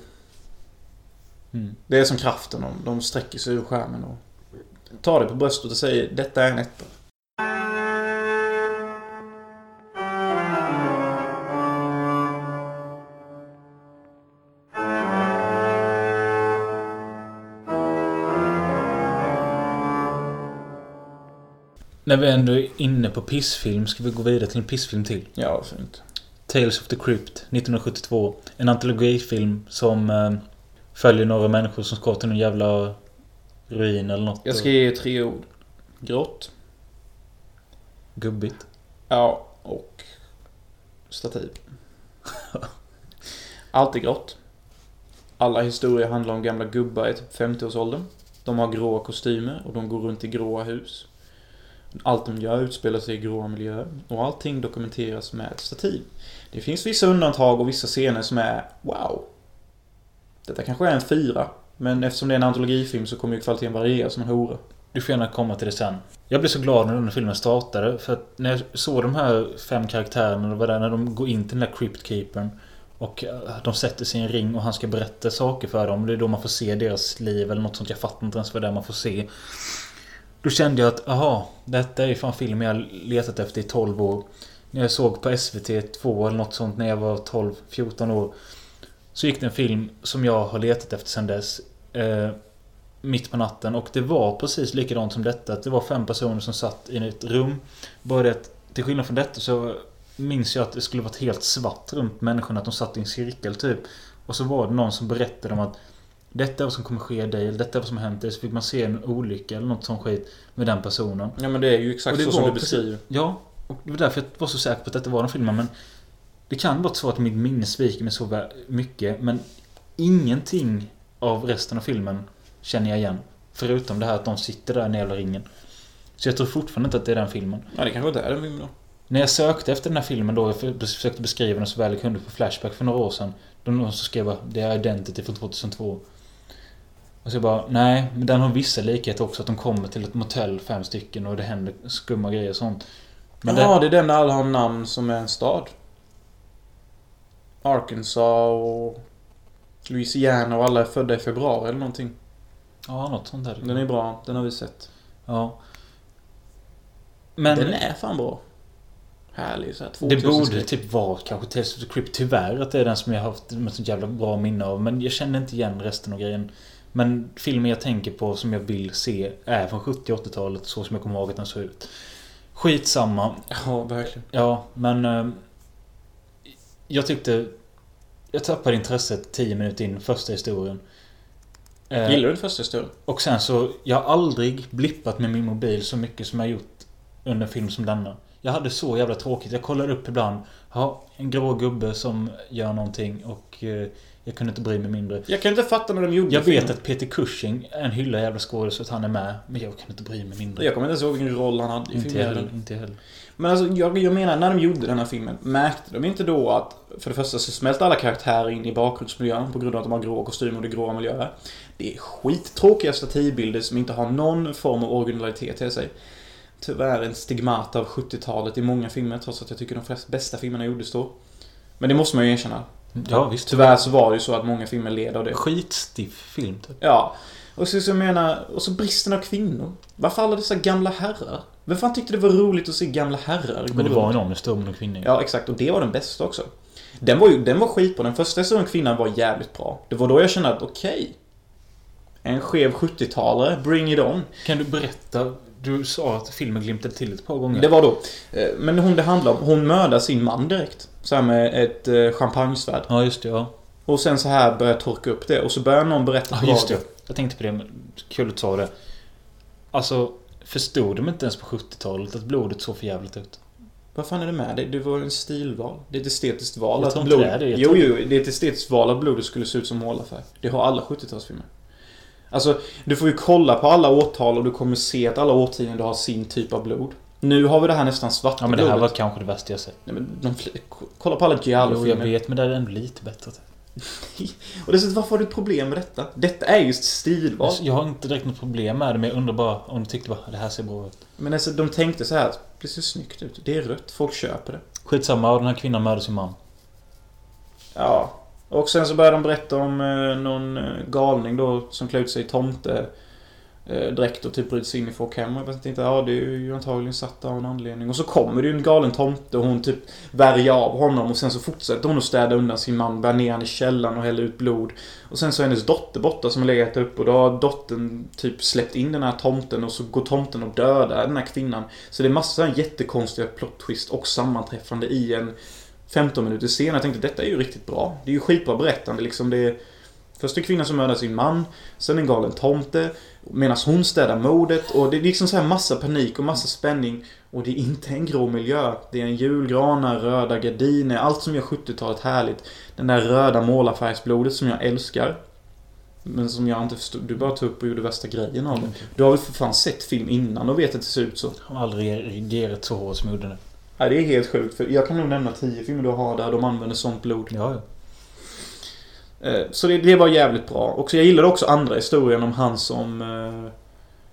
Mm. Det är som kraften, de, de sträcker sig ur skärmen och tar det på bröstet och säger detta är en etta. När vi ändå är inne på pissfilm, ska vi gå vidare till en pissfilm till? Ja, fint. Tales of the Crypt 1972. En antologifilm som eh, följer några människor som ska till någon jävla ruin eller något. Jag ska ge tre ord. Grått. Gubbigt. Ja, och stativ. Allt är grått. Alla historier handlar om gamla gubbar i typ 50-årsåldern. De har gråa kostymer och de går runt i gråa hus. Allt de gör utspelar sig i gråa miljöer och allting dokumenteras med stativ. Det finns vissa undantag och vissa scener som är wow. Detta kanske är en fyra, men eftersom det är en antologifilm så kommer ju kvaliteten variera som en hora. Du får gärna komma till det sen. Jag blev så glad när den här filmen startade. För att när jag såg de här fem karaktärerna, det var där när de går in till den där Crypt Keepern. Och eh, de sätter sig i en ring och han ska berätta saker för dem. Det är då man får se deras liv eller något sånt. Jag fattar inte ens vad det är man får se. Då kände jag att, aha, detta är ju fan film jag letat efter i 12 år. När jag såg på SVT 2 eller något sånt när jag var 12-14 år. Så gick det en film som jag har letat efter sedan dess. Eh, mitt på natten. Och det var precis likadant som detta. Att det var fem personer som satt i ett rum. Bara det att, till skillnad från detta så minns jag att det skulle varit helt svart runt människorna. Att de satt i en cirkel typ. Och så var det någon som berättade om att detta är vad som kommer ske dig, eller detta är vad som har hänt dig. Så fick man se en olycka eller något sånt skit med den personen. Ja men det är ju exakt det så som du precis- beskriver. Ja, och det var därför jag var så säker på att detta var den filmen. Men det kan vara så att mitt minne sviker mig så mycket. Men ingenting av resten av filmen känner jag igen. Förutom det här att de sitter där i den jävla ringen. Så jag tror fortfarande inte att det är den filmen. Ja, det kanske inte är den filmen då. När jag sökte efter den här filmen då, jag för- försökte beskriva den så väl jag kunde på Flashback för några år sedan. Då någon så skrev det är Identity från 2002. Och så jag bara, nej, men den har vissa likheter också. Att de kommer till ett motell, fem stycken, och det händer skumma grejer och sånt. Men Ja, det är den där alla har namn som är en stad. Arkansas och Louisiana och alla är födda i februari eller någonting. Ja, något sånt där. Den är bra, den har vi sett. Ja. Men Den är fan bra. Härlig såhär det 2000 borde skräck. typ vara kanske Tales of the Crypt. Tyvärr att det är den som jag har haft ett sånt jävla bra minne av. Men jag känner inte igen resten av grejen. Men filmen jag tänker på som jag vill se är från 70 80-talet så som jag kommer ihåg att den såg ut. Skitsamma. Ja, verkligen. Ja, men... Jag tyckte... Jag tappade intresset 10 minuter in första historien. Eh, Gillar du den första historien? Och sen så, jag har aldrig blippat med min mobil så mycket som jag gjort under en film som denna. Jag hade så jävla tråkigt. Jag kollade upp ibland. Ja, en grå gubbe som gör någonting och eh, jag kunde inte bry mig mindre. Jag kan inte fatta när de gjorde Jag vet filmen. att Peter Cushing är en hylla jävla skådis att han är med. Men jag kan inte bry mig mindre. Jag kommer inte ens ihåg vilken roll han hade i Inte filmen. heller, inte heller. Men alltså, jag, jag menar, när de gjorde den här filmen, märkte de inte då att för det första så smälte alla karaktärer in i bakgrundsmiljön på grund av att de har grå kostymer och det gråa miljöer. Det är skittråkiga stativbilder som inte har någon form av originalitet till sig. Tyvärr en stigmat av 70-talet i många filmer, trots att jag tycker de flesta bästa filmerna gjordes då. Men det måste man ju erkänna. Ja, visst. Tyvärr så var det ju så att många filmer led av det. Skitstiff film typ. Ja. Och så, så menar, och så bristen av kvinnor. Varför alla dessa gamla herrar? Vem fan tyckte det var roligt att se gamla herrar Men det var runt? en ångest om en kvinna. Ja, exakt. Och det var den bästa också. Den var ju, den var skitbra. Den första historien kvinnan var jävligt bra. Det var då jag kände att okej. en skev 70-talare, bring it on. Kan du berätta? Du sa att filmen glimtade till ett par gånger. Det var då. eh, Men hon det handlar om, hon mördar sin man direkt. Så här med ett eh, champagnesvärd. Ja, just det. Ja. Och sen så här börjar jag torka upp det. Och så börjar någon berätta Ja, just det. Jag tänkte på det. men Kul att sa det. Alltså, förstod de inte ens på 70-talet att blodet såg för jävligt ut? Vad fan är det med det? Det var en stilval. Det är ett estetiskt val. Jag att tror inte blod... det är det. Jo, jo. Det är ett estetiskt val att blodet skulle se ut som målarfärg. Det har alla 70-talsfilmer. Alltså, du får ju kolla på alla årtal och du kommer se att alla årtionden har sin typ av blod. Nu har vi det här nästan svarta Ja, men det här blodet. var kanske det värsta jag sett. Nej, men de, kolla på alla Jo, jag Giallo-filmer. vet, men det är ändå lite bättre. Och dessutom, varför har du ett problem med detta? Detta är just stilval. Jag har inte direkt något problem med det, men jag undrar bara om du tyckte bara det här ser bra ut. Men alltså, de tänkte så här, det ser snyggt ut. Det är rött, folk köper det. Skitsamma, och den här kvinnan mördade sin man. Ja. Och sen så började de berätta om eh, någon eh, galning då som klär ut sig i tomte Eh, dräkt och typ bryter sig in i folk hem. Jag tänkte, ja det är ju antagligen satt av en anledning. Och så kommer det ju en galen tomte och hon typ värjer av honom och sen så fortsätter hon att städa undan sin man, bär ner honom i källaren och häller ut blod. Och sen så är hennes dotter borta som har legat upp och då har dottern typ släppt in den här tomten och så går tomten och dödar den här kvinnan. Så det är massa sådana jättekonstiga plot twist och sammanträffande i en 15 minuter senare. Jag tänkte detta är ju riktigt bra. Det är ju skitbra berättande liksom. Det är först en kvinna som mördar sin man. Sen en galen tomte. Medan hon städar mordet. Och det är liksom så här massa panik och massa spänning. Och det är inte en grå miljö. Det är en julgranar, röda gardiner. Allt som gör 70-talet härligt. Den där röda målarfärgsblodet som jag älskar. Men som jag inte förstod. Du bara tog upp och gjorde värsta grejen av det. Du har väl för fan sett film innan och vet att det ser ut så? Jag har aldrig reagerat så hårt som jag gjorde nu. Ja, det är helt sjukt. För jag kan nog nämna tio filmer du har där de använder sånt blod. Ja, ja. Eh, Så det, det var jävligt bra. Och så jag gillade också andra historien om han som eh,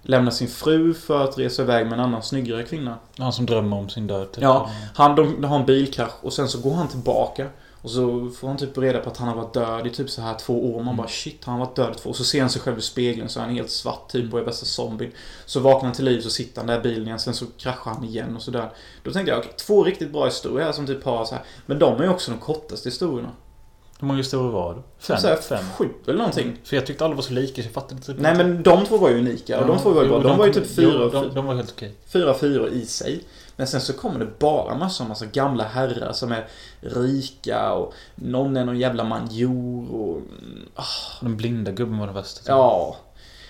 lämnar sin fru för att resa iväg med en annan snyggare kvinna. Han som drömmer om sin död. Typ. Ja, han de, de har en bilkrasch och sen så går han tillbaka. Och så får han typ reda på att han har varit död i typ så här två år. Man bara shit, han har varit död i två år. Och så ser han sig själv i spegeln så är han helt svart typ och är värsta zombien. Så vaknar han till liv så sitter han där i bilen igen. Sen så kraschar han igen och sådär. Då tänkte jag, okej, två riktigt bra historier som typ har så här. Men de är ju också de kortaste historierna. Hur många historier var det? Fem? Så här, Fem? Sju eller någonting. För jag tyckte alla var så lika så jag fattade typ Nej men de två var ju unika och de två var ju bra. De var ju typ fyra jo, de, fyra. de var helt okej. fyra fyror i sig. Men sen så kommer det bara massa, massa gamla herrar som är rika och någon är någon jävla manjor och... mm, ah, Den blinda gubben var den värsta. ja.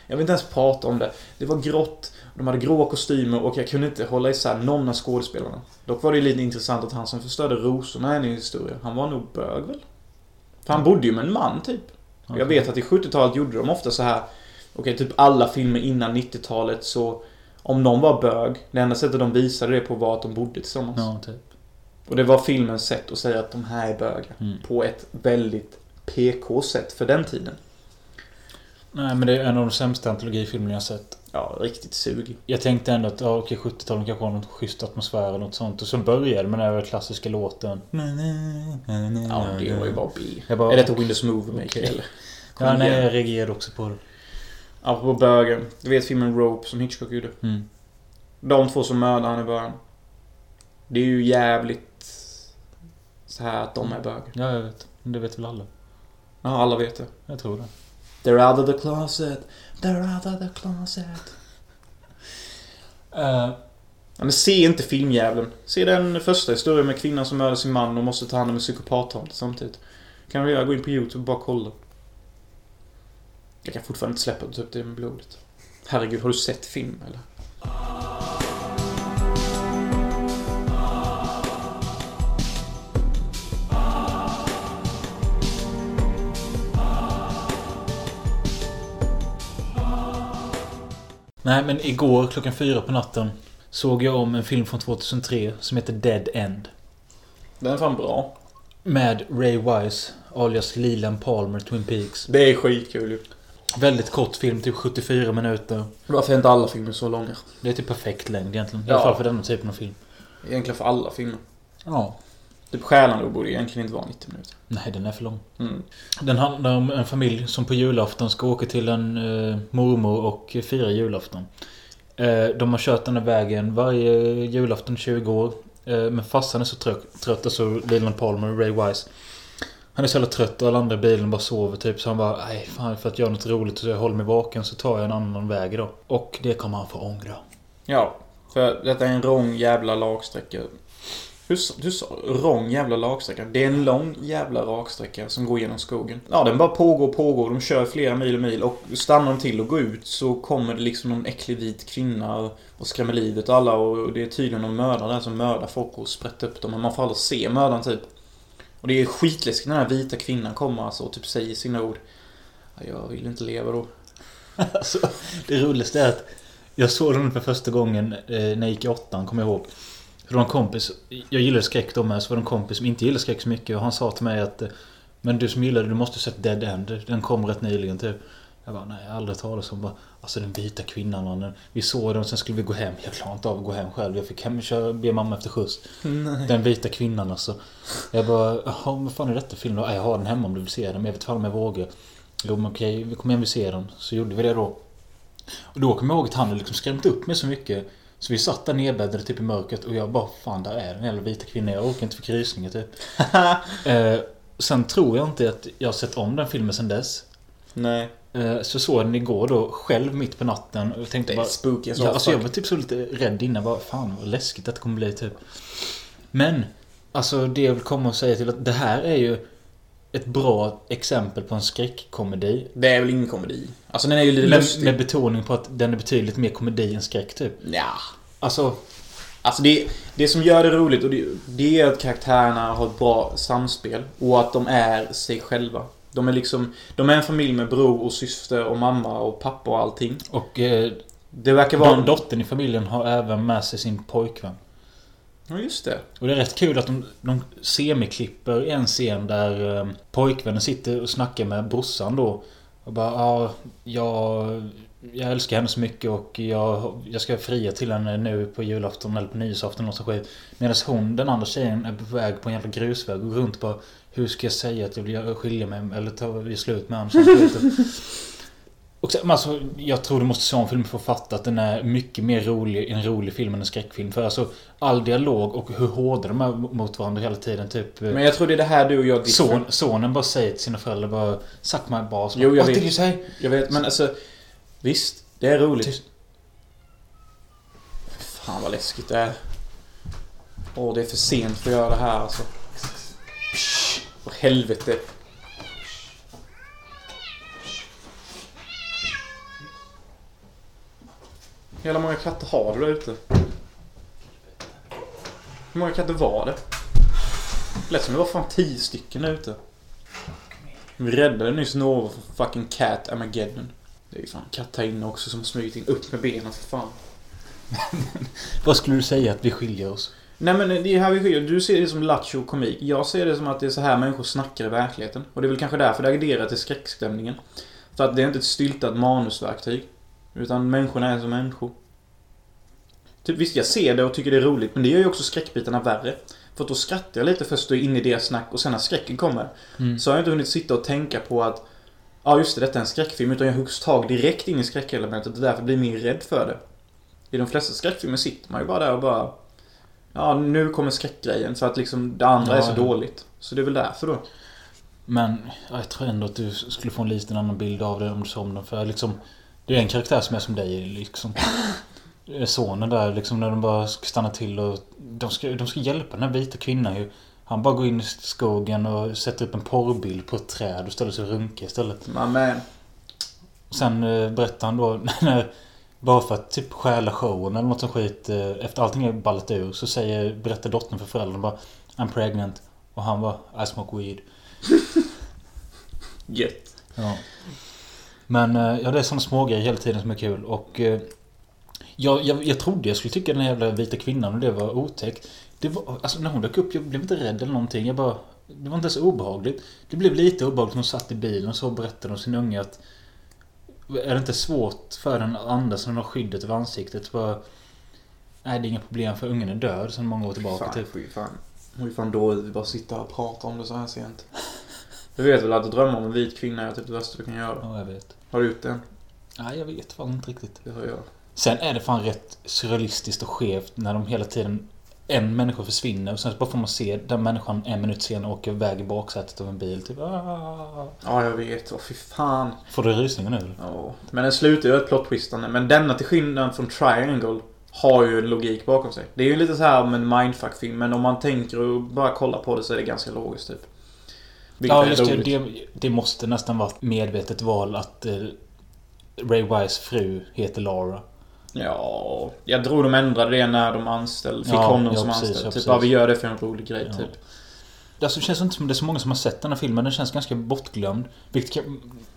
Jag vill inte ens prata om det. Det var grått, de hade gråa kostymer och jag kunde inte hålla isär någon av skådespelarna. Dock var det lite intressant att han som förstörde rosorna i en historia, han var nog bög väl? För han bodde ju med en man typ. Och Jag vet att i 70-talet gjorde de ofta så här. Okej, typ alla filmer innan 90-talet så om någon var bög, det enda sättet de visade det på var att de bodde tillsammans. Ja, typ. Och det var filmens sätt att säga att de här är bögar. Mm. På ett väldigt PK-sätt för den tiden. Nej, men det är en av de sämsta antologifilmerna jag sett. Ja, riktigt sugig. Jag tänkte ändå att ja, okej, 70-talet kanske har något schysst atmosfär eller något sånt. Och så började med den här klassiska låten. Ja, det var ju bara B. Jag bara, är detta Windows Movie Maker eller? Kom Ja, nej, jag reagerade också på det. Apropå bögen. Du vet filmen Rope som Hitchcock gjorde? Mm. De två som mördar han i början. Det är ju jävligt så här att de är bögar. Ja, jag vet. Det vet väl alla. Ja, alla vet det. Jag tror det. They're out of the closet. They're out of the closet. Uh, men se inte filmjäveln. Se den första historien med kvinnan som mördar sin man och måste ta hand om en psykopattomte samtidigt. Kan vi göra? Gå in på YouTube och bara kolla. Jag kan fortfarande inte släppa typ det med blodet. Herregud, har du sett film eller? Nej, men igår klockan fyra på natten såg jag om en film från 2003 som heter Dead End. Den är fan bra. Med Ray Wise, alias Leland Palmer, Twin Peaks. Det är skitkul ju. Väldigt kort film, typ 74 minuter. Varför är inte alla filmer så långa? Det är typ perfekt längd egentligen. I Ja. alla fall för denna typen av film. Egentligen för alla filmer. Ja. Typ då borde egentligen inte vara 90 minuter. Nej, den är för lång. Mm. Den handlar om en familj som på julafton ska åka till en eh, mormor och fira julafton. Eh, de har kört den här vägen varje julafton 20 år. Eh, men farsan är så trött, trött alltså Leland Palmer, Ray Wise. Han är så jävla trött och alla andra i bilen bara sover typ. Så han bara, nej fan för att göra något roligt så jag håller mig vaken så tar jag en annan väg då. Och det kommer han få ångra. Ja, för detta är en lång jävla lagsträcka. Hur, du sa lång jävla lagsträcka? Det är en lång jävla raksträcka som går genom skogen. Ja, den bara pågår och pågår. De kör flera mil och mil och stannar de till och går ut så kommer det liksom någon äcklig vit kvinna och skrämmer livet av alla och det är tydligen någon mördare där som mördar folk och sprättar upp dem. Men man får aldrig se mördaren typ. Och det är skitläskigt när den här vita kvinnan kommer alltså och typ säger sina ord. Jag vill inte leva då. Alltså, det roligaste är att jag såg den för första gången eh, när jag gick i åttan, kommer jag ihåg. För det var en kompis, jag gillade skräck då med, så var det en kompis som inte gillade skräck så mycket och han sa till mig att Men du som gillade, du måste ha sett Dead End. Den kom rätt nyligen typ. Jag bara, nej, jag har aldrig talat om bara, Alltså den vita kvinnan mannen. Vi såg den och sen skulle vi gå hem. Jag klarade inte av att gå hem själv. Jag fick hem och köra, be mamma efter skjuts. Nej. Den vita kvinnan alltså. Jag bara, jaha vad fan är detta film då? "Ja, Jag har den hemma om du vill se den. Men jag vet fan om jag vågar. Jo men okej, vi kommer hem och ser den. Så gjorde vi det då. Och då kommer jag ihåg att han hade liksom skrämt upp mig så mycket. Så vi satt där nedbäddade typ i mörkret och jag bara fan där är den jävla vita kvinnan. Jag orkar inte för rysningar typ. eh, sen tror jag inte att jag har sett om den filmen sen dess. Nej. Eh, Så såg jag den igår då själv mitt på natten och tänkte Det är bara... spooky ja, all alltså jag var typ så lite rädd innan. Bara, fan vad läskigt det kommer bli typ. Men, alltså det jag vill komma och säga till att det här är ju ett bra exempel på en skräckkomedi. Det är väl ingen komedi? Alltså den är ju lite Med, lustig. med betoning på att den är betydligt mer komedi än skräck typ. Ja. Alltså, Alltså det, det som gör det roligt och det, det är att karaktärerna har ett bra samspel och att de är sig själva. De är liksom, de är en familj med bror och syster och mamma och pappa och allting. och eh, Det verkar vara en... dottern i familjen har även med sig sin pojkvän. Ja, just det. Och det är rätt kul att de, de semiklipper en scen där eh, pojkvännen sitter och snackar med brorsan då. Och bara ja, jag, jag älskar henne så mycket och jag, jag ska fria till henne nu på julafton eller på nyårsafton eller något skit. Medan hon, den andra tjejen, är på väg på en jävla grusväg och går runt på Hur ska jag säga att jag vill skilja mig eller ta vi slut med honom? Och sen, alltså, jag tror du måste se om filmen för att fatta att den är mycket mer rolig, en rolig film än en skräckfilm. För alltså all dialog och hur hårda de är mot varandra hela tiden. Typ, eh, Men jag tror det är det här du och jag son, sonen bara säger till sina föräldrar bara Suck my balls. Jo, jag What vet. did? Jag vet, men alltså... Visst, det är roligt. Tyst. Fan vad läskigt det är. Åh, det är för sent för att göra det här alltså. För helvete. Hur många katter har du där ute? Hur många katter var det? Lät som det var fan tio stycken där ute. Vi räddade nyss några för fucking cat Armageddon. Det är ju fan katt här inne också som smugit in upp med benen för fan. Vad skulle du säga att vi skiljer oss? Nej men det är här vi skiljer. Du ser det som lattjo komik. Jag ser det som att det är så här människor snackar i verkligheten. Och det är väl kanske därför det adderar till skräckstämningen. För att det är inte ett styltat manusverktyg. Utan människorna är som människor. Typ visst, jag ser det och tycker det är roligt. Men det gör ju också skräckbitarna värre. För att då skrattar jag lite först och är inne i deras snack och sen när skräcken kommer. Mm. Så har jag inte hunnit sitta och tänka på att Ja just det, detta är en skräckfilm. Utan jag huggs tag direkt in i skräckelementet och därför blir mer rädd för det. I de flesta skräckfilmer sitter man ju bara där och bara Ja, nu kommer skräckgrejen för att liksom det andra Ja, är så ja. dåligt. Så det är väl därför då. Men ja, jag tror ändå att du skulle få en liten annan bild av det om du den. För liksom, det är en karaktär som är som dig liksom. Sonen där liksom när de bara ska stanna till och de ska, de ska hjälpa den här vita kvinnan ju. Han bara går in i skogen och sätter upp en porrbild på ett träd och ställer sig och runkar istället. Men, Sen eh, berättar han då när bara för att typ stjäla showen eller något som skit eh, Efter allting är ballat ur så säger, berättar dottern för föräldrarna bara I'm pregnant Och han bara I smoke weed gött. Ja. Men eh, ja, det är sådana smågrejer hela tiden som är kul och eh, jag, jag, jag trodde jag skulle tycka den jävla vita kvinnan och det var otäckt. Det var, alltså när hon dök upp, jag blev inte rädd eller någonting. Jag bara... Det var inte så obehagligt. Det blev lite obehagligt när hon satt i bilen och så berättade om sin unge att... Är det inte svårt för den att andas när hon har skyddet över ansiktet? Bara, Nej, det är inga problem för ungen är död sedan många år tillbaka Fan, typ. fy fan. Hon är fan dåligt att bara sitta och prata om det så här sent. Du vet väl att drömma om en vit kvinna är typ det värsta du kan göra? Ja, jag vet. Har du gjort det? Nej, jag vet fan inte riktigt. Det har jag. Sen är det fan rätt surrealistiskt och skevt när de hela tiden en människa försvinner och sen så bara får man se den människan en minut senare åker iväg i baksätet av en bil. Typ. "Ah." Ja, jag vet. Åh, fy fan. Får du rysningar nu eller? Ja. Men den slutar ju ett plot twistande. Men denna till skillnad från Triangle har ju en logik bakom sig. Det är ju lite så här om en mindfuck-film. Men om man tänker och bara kollar på det så är det ganska logiskt typ. Ja just det, det. Det måste nästan vara ett medvetet val att eh, Ray Wise fru heter Lara. Ja, jag tror de ändrade det när de anställde, fick Ja, honom ja, som precis, anställd. ja, typ, ja, vi gör det för en rolig grej, Ja. typ. Alltså det känns inte som det är så många som har sett den här filmen. Den känns ganska bortglömd. Vilket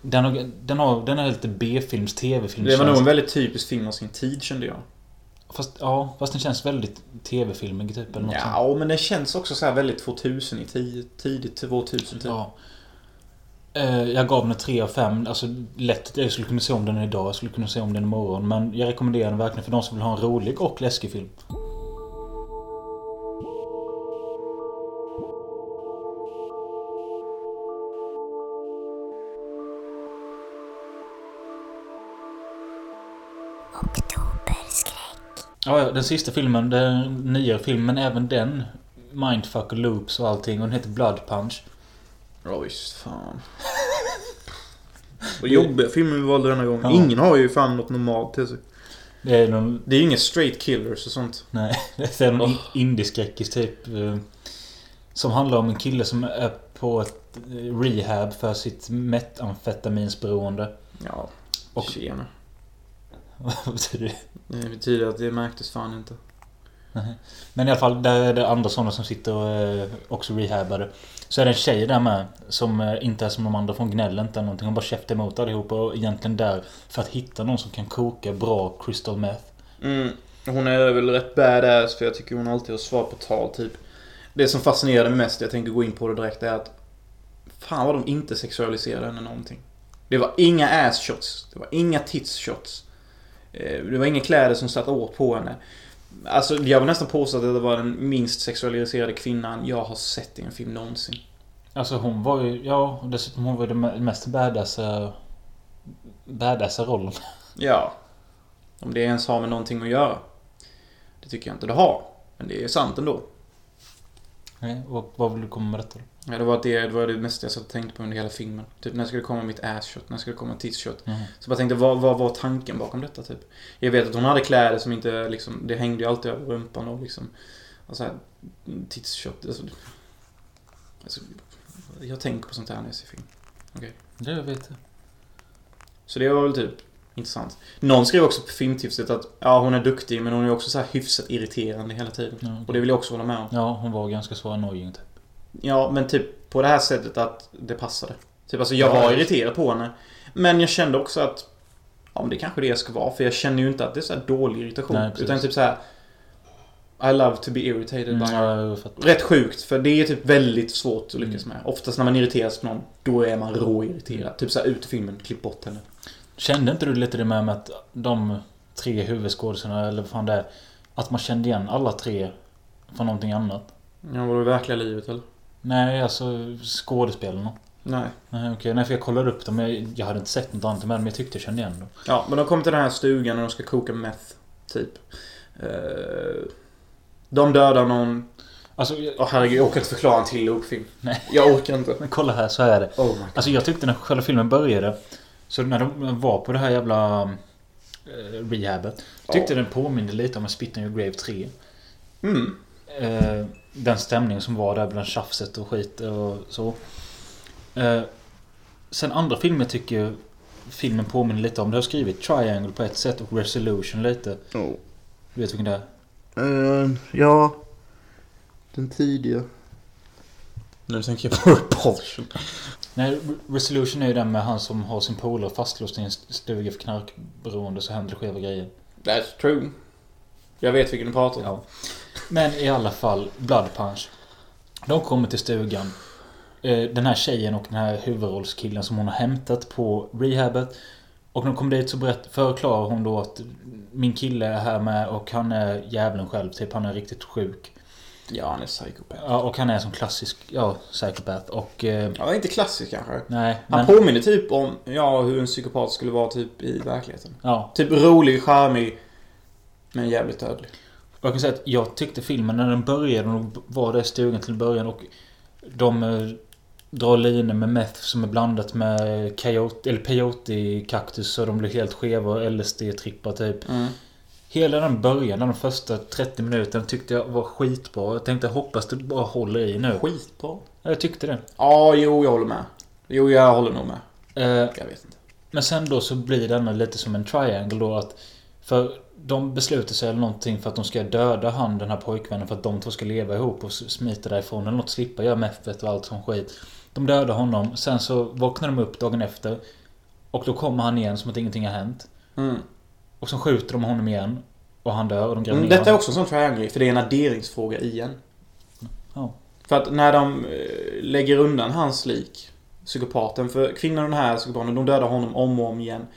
den, har, den, har, den är lite B-films, TV-films Det var nog en väldigt typisk film av sin tid, kände jag. Fast, ja, fast den känns väldigt TV-filmig typ. Eller något sånt. Ja, men det känns också så här väldigt 2000 i tid, tidigt 2000 typ. Ja. Eh, jag gav den en 3 av 5. Alltså lätt. Jag skulle kunna se om den idag. Jag skulle kunna se om den imorgon. Men jag rekommenderar den verkligen för de som vill ha en rolig och läskig film. Ja, den sista filmen, den nya filmen, även den Mindfuck och loops och allting. Och den heter Blood Punch. Ja visst, fan. Vad jobbiga filmer vi valde denna gång. Ja. Ingen har ju fan något normalt till sig. Det är någon... Det är ju inga straight killers och sånt. Nej, det är någon indieskräckis typ. eh, Som handlar om en kille som är på ett eh, rehab för sitt metamfetaminsberoende. Ja, Och- tjena. Vad betyder det? Det betyder att det märktes fan inte. Men i alla fall, där är det andra sådana som sitter och är också rehabade. Så är det en tjej där med som eh, inte är som de andra från gnäller inte eller någonting. Hon bara käftar emot allihopa och egentligen där för att hitta någon som kan koka bra crystal meth. Mm. Hon är väl rätt badass för jag tycker hon alltid har svar på tal typ. Det som fascinerar mig mest, jag tänker gå in på det direkt, är att Fan vad de inte sexualiserade henne någonting. Det var inga ass shots. Det var inga tits shots. Eh, Det var inga kläder som satt åt på henne. Alltså jag vill nästan påstå att det var den minst sexualiserade kvinnan jag har sett i en film någonsin. Alltså hon var ju, ja och dessutom hon var den mest badassa... Badassa rollen. Ja. Om det ens har med någonting att göra. Det tycker jag inte det har. Men det är sant ändå. Nej, och vad vill du komma med detta då? Ja, det var det, det var det mesta jag satt och tänkte på under hela filmen. Typ när ska det komma mitt ass shot? När ska det komma ett tits shot? Mhm. Så jag tänkte, vad, vad var tanken bakom detta typ? Jag vet att hon hade kläder som inte liksom, det hängde ju alltid över rumpan och liksom, och så här, tits shot. Alltså, alltså, jag tänker på sånt här när jag ser film. Okej. Det jag vet jag. Så det var väl typ intressant. Någon skrev också på filmtipset att ja, hon är duktig men hon är också så här hyfsat irriterande hela tiden. Okej. Och det vill jag också hålla med om. Ja, hon var ganska så annoying typ. Ja, men typ på det här sättet att det passade. Typ alltså jag Ja, var irriterad på henne. Men jag kände också att Ja men det kanske det jag ska vara. För jag känner ju inte att det är så här dålig irritation. Nej, utan typ så här. I love to be irritated Mm, by ja. Rätt sjukt, för det är typ väldigt svårt att lyckas Mm. med. Oftast när man irriteras på någon, då är man råirriterad. Typ såhär ut i filmen, klipp bort henne. Kände inte du lite det med, med att de tre huvudskådisarna, eller vad fan det är, att man kände igen alla tre från någonting annat? Ja, var det verkliga livet eller? Nej, alltså skådespelarna. Nej. Nej, okej. Nej, för jag kollade upp dem. Jag, jag hade inte sett något annat med dem, men jag tyckte jag kände igen dem. Ja, men de kommer till den här stugan och de ska koka meth. Typ. Eh, de dödar någon... Alltså, jag, Åh herregud, jag orkar inte förklara en till Luke-film. Nej. Jag orkar inte. men kolla här, så här är det. Oh. Alltså jag tyckte när själva filmen började Så när de var på det här jävla eh, Rehabet Tyckte Ja. den påminde lite om en Spit on your grave 3 Mm. Eh, Den stämning som var där bland tjafset och skit och så eh, Sen andra filmer tycker jag Filmen påminner lite om Det har skrivit Triangle på ett sätt och Resolution lite Oh. Du vet vilken det är? Eh, ja. Den tidiga. Nu tänker jag på Repulsion. Nej, Re- Resolution är ju den med han som har sin polare fastlåst i en stuga för knarkberoende så händer det skeva grejer That's true. Jag vet vilken du pratar om. Ja. Men i alla fall, Blood Punch. De kommer till stugan. Eh, Den här tjejen och den här huvudrollskillen som hon har hämtat på rehabet. Och när de kommer dit så berätt, förklarar hon då att min kille är här med och han är djävulen själv. Typ han är riktigt sjuk. Ja, han är psykopat. Ja, och han är som klassisk, ja, psykopat. Och... Eh, Ja, inte klassisk kanske. nej, Han men... påminner typ om, ja, hur en psykopat skulle vara typ i verkligheten. Ja, Typ rolig, charmig, men jävligt dödlig. Jag kan säga att jag tyckte filmen när den började, och var där i stugan till början och de eh, drar linor med meth som är blandat med coyote, eller peyote-kaktus så de blir helt skeva och LSD-trippar typ. Mm. Hela den början, de första 30 minuterna tyckte jag var skitbra. Jag tänkte hoppas det bara håller i nu. Skitbra. Ja, Jag tyckte det. Ja, jo, jag håller med. Jo, jag håller nog med. Eh, Jag vet inte. Men sen då så blir denna lite som en triangle då att För de beslutar sig eller någonting för att de ska döda han den här pojkvännen för att de två ska leva ihop och smita därifrån eller något. Slippa göra meffet och allt sån skit. De dödar honom. Sen så vaknar de upp dagen efter. Och då kommer han igen som att ingenting har hänt. Mm. Och så skjuter de honom igen. Och han dör och de gräver Mm, detta är också en sån triangle för det är en adderingsfråga igen. Ja. För att när de eh, lägger undan hans lik psykopaten. För kvinnan och den här psykopaten, de dödar honom om och om igen.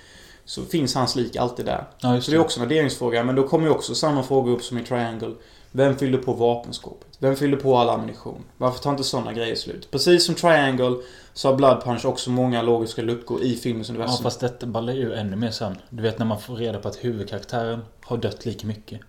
Så finns hans lik alltid där. Ja, just Så det är också en värderingsfråga. Men då kommer ju också samma fråga upp som i Triangle. Vem fyllde på vapenskåpet? Vem fyllde på all ammunition? Varför tar inte sådana grejer slut? Precis som Triangle så har Blood Punch också många logiska luckor i filmens Ja, universum. fast detta ballar ju ännu mer sen. Du vet när man får reda på att huvudkaraktären har dött lika mycket.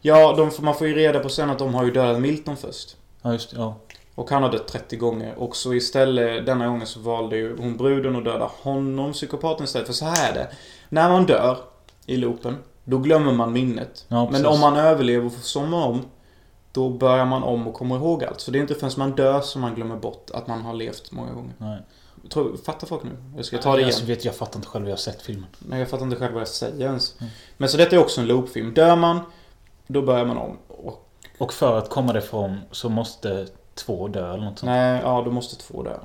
Ja, de, man får ju reda på sen att de har ju dödat Milton först. Ja, just det. Ja. Och han har dött 30 gånger. Och så istället, denna gången så valde ju hon bruden att döda honom, psykopaten istället. För så här är det. När man dör i loopen, då glömmer man minnet. Ja, Men om man överlever och får somna om, då börjar man om och kommer ihåg allt. Så det är inte förrän man dör som man glömmer bort att man har levt många gånger. Nej. Tror, fattar folk nu? Jag ska ta det igen. Alltså, vet, jag fattar inte själv, jag har sett filmen. Nej, jag fattar inte själv vad jag säger ens. Mm. Men så detta är också en loopfilm. Dör man, då börjar man om. Och, Och för att komma därifrån så måste två dö eller något sånt. nej, ja, då måste två dö.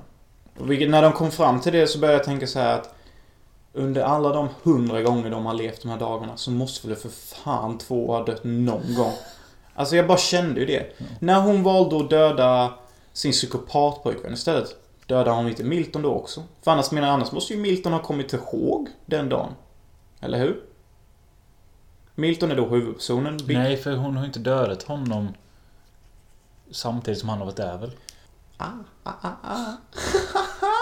Vilket, när de kom fram till det så började jag tänka så här att under alla de hundra gånger de har levt de här dagarna så måste väl för fan två ha dött någon gång. Alltså jag bara kände ju det. När hon valde att döda sin psykopatpojkvän istället. Dödade hon inte Milton då också? För annars menar jag, annars måste ju Milton ha kommit ihåg den dagen. Eller hur? Milton är då huvudpersonen. Nej, för hon har inte dödat honom samtidigt som han har varit där väl? Ah, ah, ah, ah.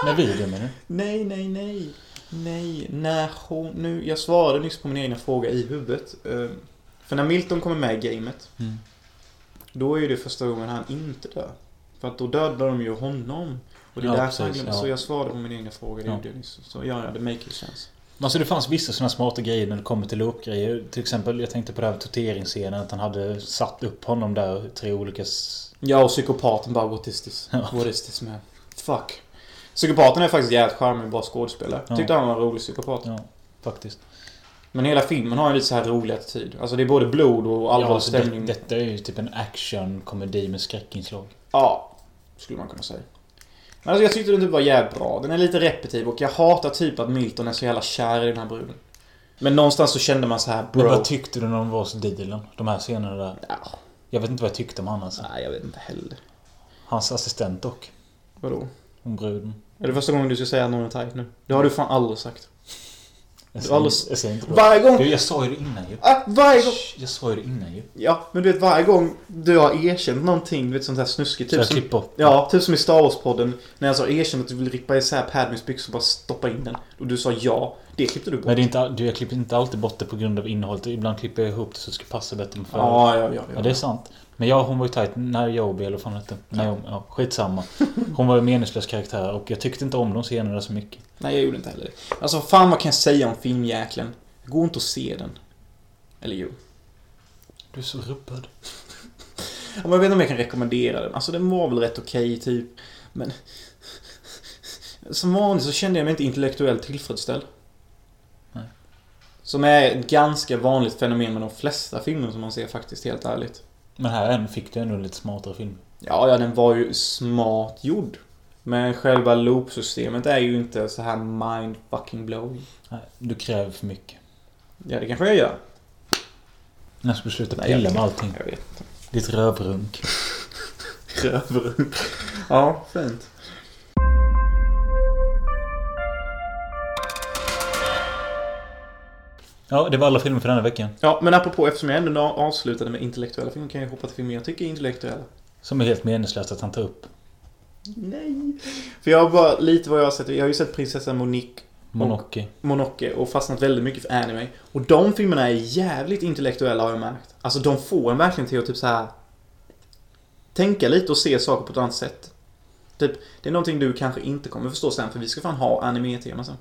När videon menar du? Nej, nej, nej. Nej, när hon... Nu, jag svarade nyss på min egna fråga i huvudet. Eh, För när Milton kommer med i gamet. Mm. Då är det första gången han inte dör. För att då dödar de ju honom. Och det är Ja, därför han glömmer. ja. Så jag svarade på min egna fråga. Det Ja. gjorde jag nyss. Så ja, ja, det make sense. Alltså det fanns vissa sådana smarta grejer när det kommer till loop-grejer. Till exempel, jag tänkte på det här torteringsscenen. Att han hade satt upp honom där, tre olika... Ja, och psykopaten bara, what is this? Ja. What is this man? Fuck. Psykopaten är faktiskt jävligt charmig och bra skådespelare. Ja. Tyckte han var en rolig psykopat. Ja, faktiskt. Men hela filmen har en lite så här rolig attityd. Alltså det är både blod och allvarlig ja, alltså stämning. Det, detta är ju typ en action-komedi med skräckinslag. Ja, skulle man kunna säga. Men alltså jag tyckte den typ var jävligt bra. Den är lite repetitiv och jag hatar typ att Milton är så jävla kär i den här bruden. Men någonstans så kände man så här, Men bro. vad tyckte du när de var hos dealen? De här scenerna där? Ja. Jag vet inte vad jag tyckte om han alltså. Nej, jag vet inte heller. Hans assistent dock. Vadå? Om bruden. Är det första gången du ska säga att någon är tight nu? Det har du fan aldrig sagt. Jag aldrig... inte- jag ser inte bra. Varje gång... Du, jag sa ju det innan ju. Ah, varje gång... Shh, Jag sa ju det innan ju. Ja, men du vet varje gång du har erkänt någonting, du vet sånt här snuskigt. Typ som, ja, typ som i Star Wars-podden. När jag sa erkänt att du vill rippa isär Padmys byxor och bara stoppa in den. Och du sa ja. Det klippte du bort. Men det är inte, du, jag klipper inte alltid bort det på grund av innehållet. Ibland klipper jag ihop det så det ska passa bättre med förut. Ja, ja, ja, ja. Ja, det är sant. Men ja, hon var ju tight. Naomi eller vad fan hette. Naomi, ja, skitsamma. Hon var en meningslös karaktär och jag tyckte inte om de scenerna så mycket. Nej, jag gjorde inte heller det. Alltså, fan vad kan jag säga om filmjäklen? Det går inte att se den. Eller jo. Du är så rubbad. Ja, men jag vet inte om jag kan rekommendera den. Alltså, den var väl rätt okej, typ. Men... Som vanligt så kände jag mig inte intellektuellt tillfredsställd. Nej. Som är ett ganska vanligt fenomen med de flesta filmer som man ser faktiskt, helt ärligt. Men här än fick du ändå en lite smartare film. Ja, ja, den var ju smart gjord. Men själva loopsystemet är ju inte så här mind fucking blowing. Nej, du kräver för mycket. Ja, det kanske jag gör. När ska du sluta Nej, pilla med allting? Jag vet inte. Ditt rövrunk. Rövrunk. Ja, fint. Ja, det var alla filmer för denna veckan. Ja, men apropå, eftersom jag ändå avslutade med intellektuella filmer kan jag hoppa till filmer jag tycker är intellektuella. Som är helt meningslöst att han tar upp. Nej. För jag har bara lite vad jag har sett. Jag har ju sett prinsessan Monique Monoki. Monoke och fastnat väldigt mycket för anime. Och de filmerna är jävligt intellektuella har jag märkt. Alltså de får en verkligen till att typ så här tänka lite och se saker på ett annat sätt. Typ, det är någonting du kanske inte kommer förstå sen för vi ska fan ha anime-tema sen.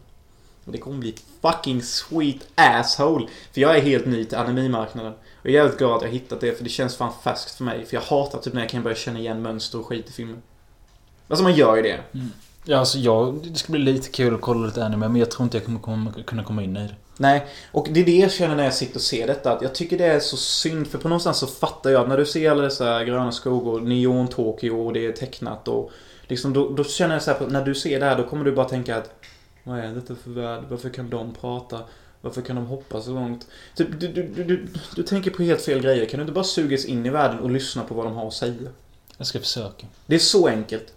Det kommer bli fucking sweet asshole. För jag är helt ny till anime-marknaden. Och jag är jävligt glad att jag hittat det för det känns fan färskt för mig. För jag hatar typ när jag kan börja känna igen mönster och skit i filmer. Alltså man gör ju det. Ja, alltså jag... Det ska bli lite kul att kolla lite anime, men jag tror inte jag kommer komma, kunna komma in i det. Nej, och det är det jag känner när jag sitter och ser detta. Att jag tycker det är så synd, för på någonstans så fattar jag att när du ser alla dessa gröna skogar, neon Tokyo och det är tecknat och liksom då, då känner jag så här, när du ser det här då kommer du bara tänka att vad är detta för värld? Varför kan de prata? Varför kan de hoppa så långt? Typ, du, du, du, du, tänker på helt fel grejer. Kan du inte bara sugas in i världen och lyssna på vad de har att säga? Jag ska försöka. Det är så enkelt.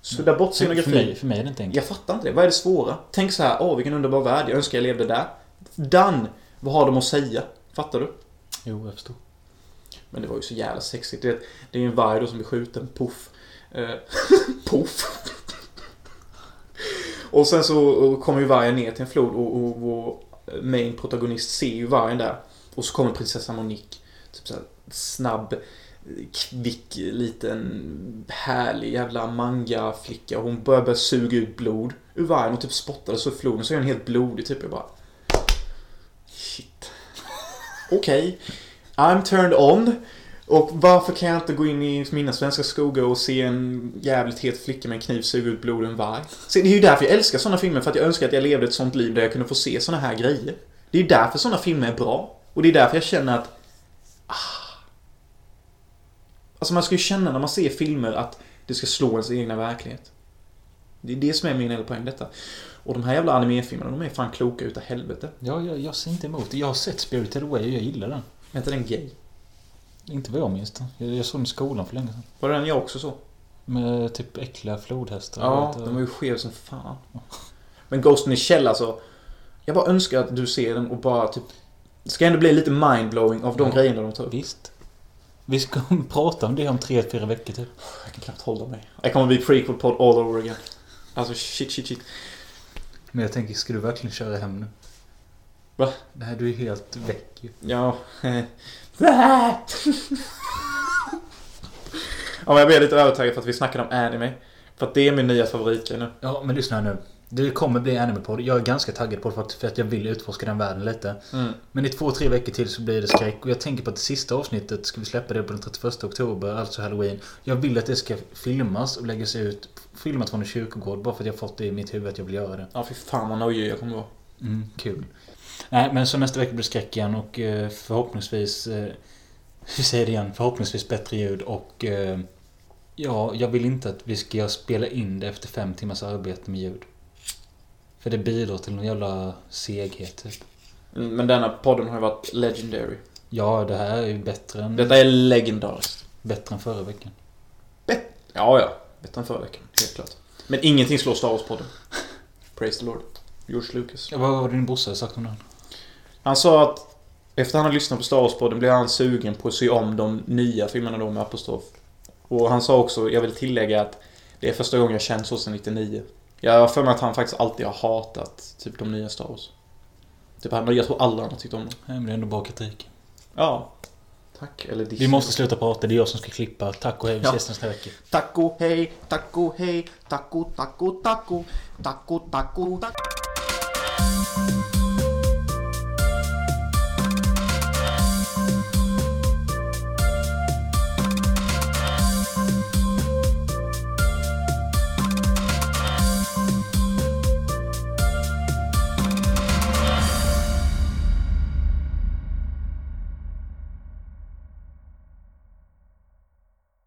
Sudda bort För, för, scenografi. mig, för mig är det inte enkelt. Jag fattar inte det. Vad är det svåra? Tänk så här, åh vilken underbar värld, jag önskar jag levde där. Done! Vad har de att säga? Fattar du? Jo, jag förstår. Men det var ju så jävla sexigt. Det, är ju en varg då som blir skjuten. Puff. Eh, puff och sen så eh, kommer ju vargen ner till en flod och, och vår eh, main protagonist ser ju vargen där. Och så kommer prinsessan Monique. Typ så här snabb, kvick, liten, härlig jävla manga-flicka. Hon börjar, börja suga ut blod ur vargen och typ spottar så i floden. Så är hon helt blodig typ. Jag bara... Shit. Okej. I'm turned on. Och varför kan jag inte gå in i mina svenska skogar och se en jävligt het flicka med en kniv suga ut blod ur en varg? Så det är ju därför jag älskar sådana filmer, för att jag önskar att jag levde ett sånt liv där jag kunde få se sådana här grejer. Det är ju därför sådana filmer är bra. Och det är därför jag känner att... Ah. Alltså man ska ju känna när man ser filmer att det ska slå ens egna verklighet. Det är det som är min hela poäng detta. Och de här jävla animefilmerna, de är fan kloka utav helvete. Ja, jag, jag ser inte emot det. Jag har sett Spirited Away och jag gillar den. Är inte den gay? Inte vad jag minns det. Jag, jag såg den i skolan för länge sedan. Var det den jag också så? Med typ äckliga flodhästar. Ja, den var ju skev som fan. Men Ghosten i Shell alltså. Jag bara önskar att du ser den och bara typ... Det ska ändå bli lite mindblowing av de Ja. grejerna de tar upp. Visst. Vi ska prata om det om tre, fyra veckor typ. Jag kan knappt hålla mig. Jag kommer bli prequel-podd all over again. Alltså shit, shit, shit. Men jag tänker, ska du verkligen köra hem nu? Va? Nej, du är helt väck ju. Ja. ja, men jag blev lite övertagad för att vi snackade om anime. För att det är min nya favoritgrej nu. Ja, men lyssna här nu. Det kommer bli anime-podd. Jag är ganska taggad på det faktiskt, för att jag vill utforska den världen lite. Mm. Men i två, tre veckor till så blir det skräck. Och jag tänker på att det sista avsnittet ska vi släppa det på den 31 oktober, alltså halloween. Jag vill att det ska filmas och läggas ut, filmat från en kyrkogård, bara för att jag fått det i mitt huvud att jag vill göra det. Ja, fy fan vad nojig jag kommer vara. Mm, kul. Nej, men så nästa vecka blir det skräck igen och eh, förhoppningsvis... Eh, vi säger det igen. Förhoppningsvis bättre ljud och... Eh, ja, jag vill inte att vi ska spela in det efter fem timmars arbete med ljud. För det bidrar till någon jävla seghet typ. Mm, Men denna podden har ju varit legendary. Ja, det här är ju bättre än... Detta är legendariskt. Bättre än förra veckan. Ja, ja. Bättre än förra veckan. Helt klart. Men ingenting slår Star Wars-podden. Praise the Lord. George Lucas. Ja, vad var det din brorsa sagt om den? Han sa att efter han har lyssnat på Star Wars-podden blev han sugen på att se om de nya filmerna då med apostrof. Och han sa också, jag vill tillägga att det är första gången jag känt så sedan 99. Jag har för mig att han faktiskt alltid har hatat typ de nya Star Wars. Typ han, jag tror alla har tyckt om dem. Nej, men det är ändå bra kritik. Ja. Tack. Eller Disney. Vi måste sluta prata, det är jag som ska klippa. Tack och hej, vi ses nästa vecka. Taco, hej, taco, hej, taco, taco, taco, taco, taco, taco.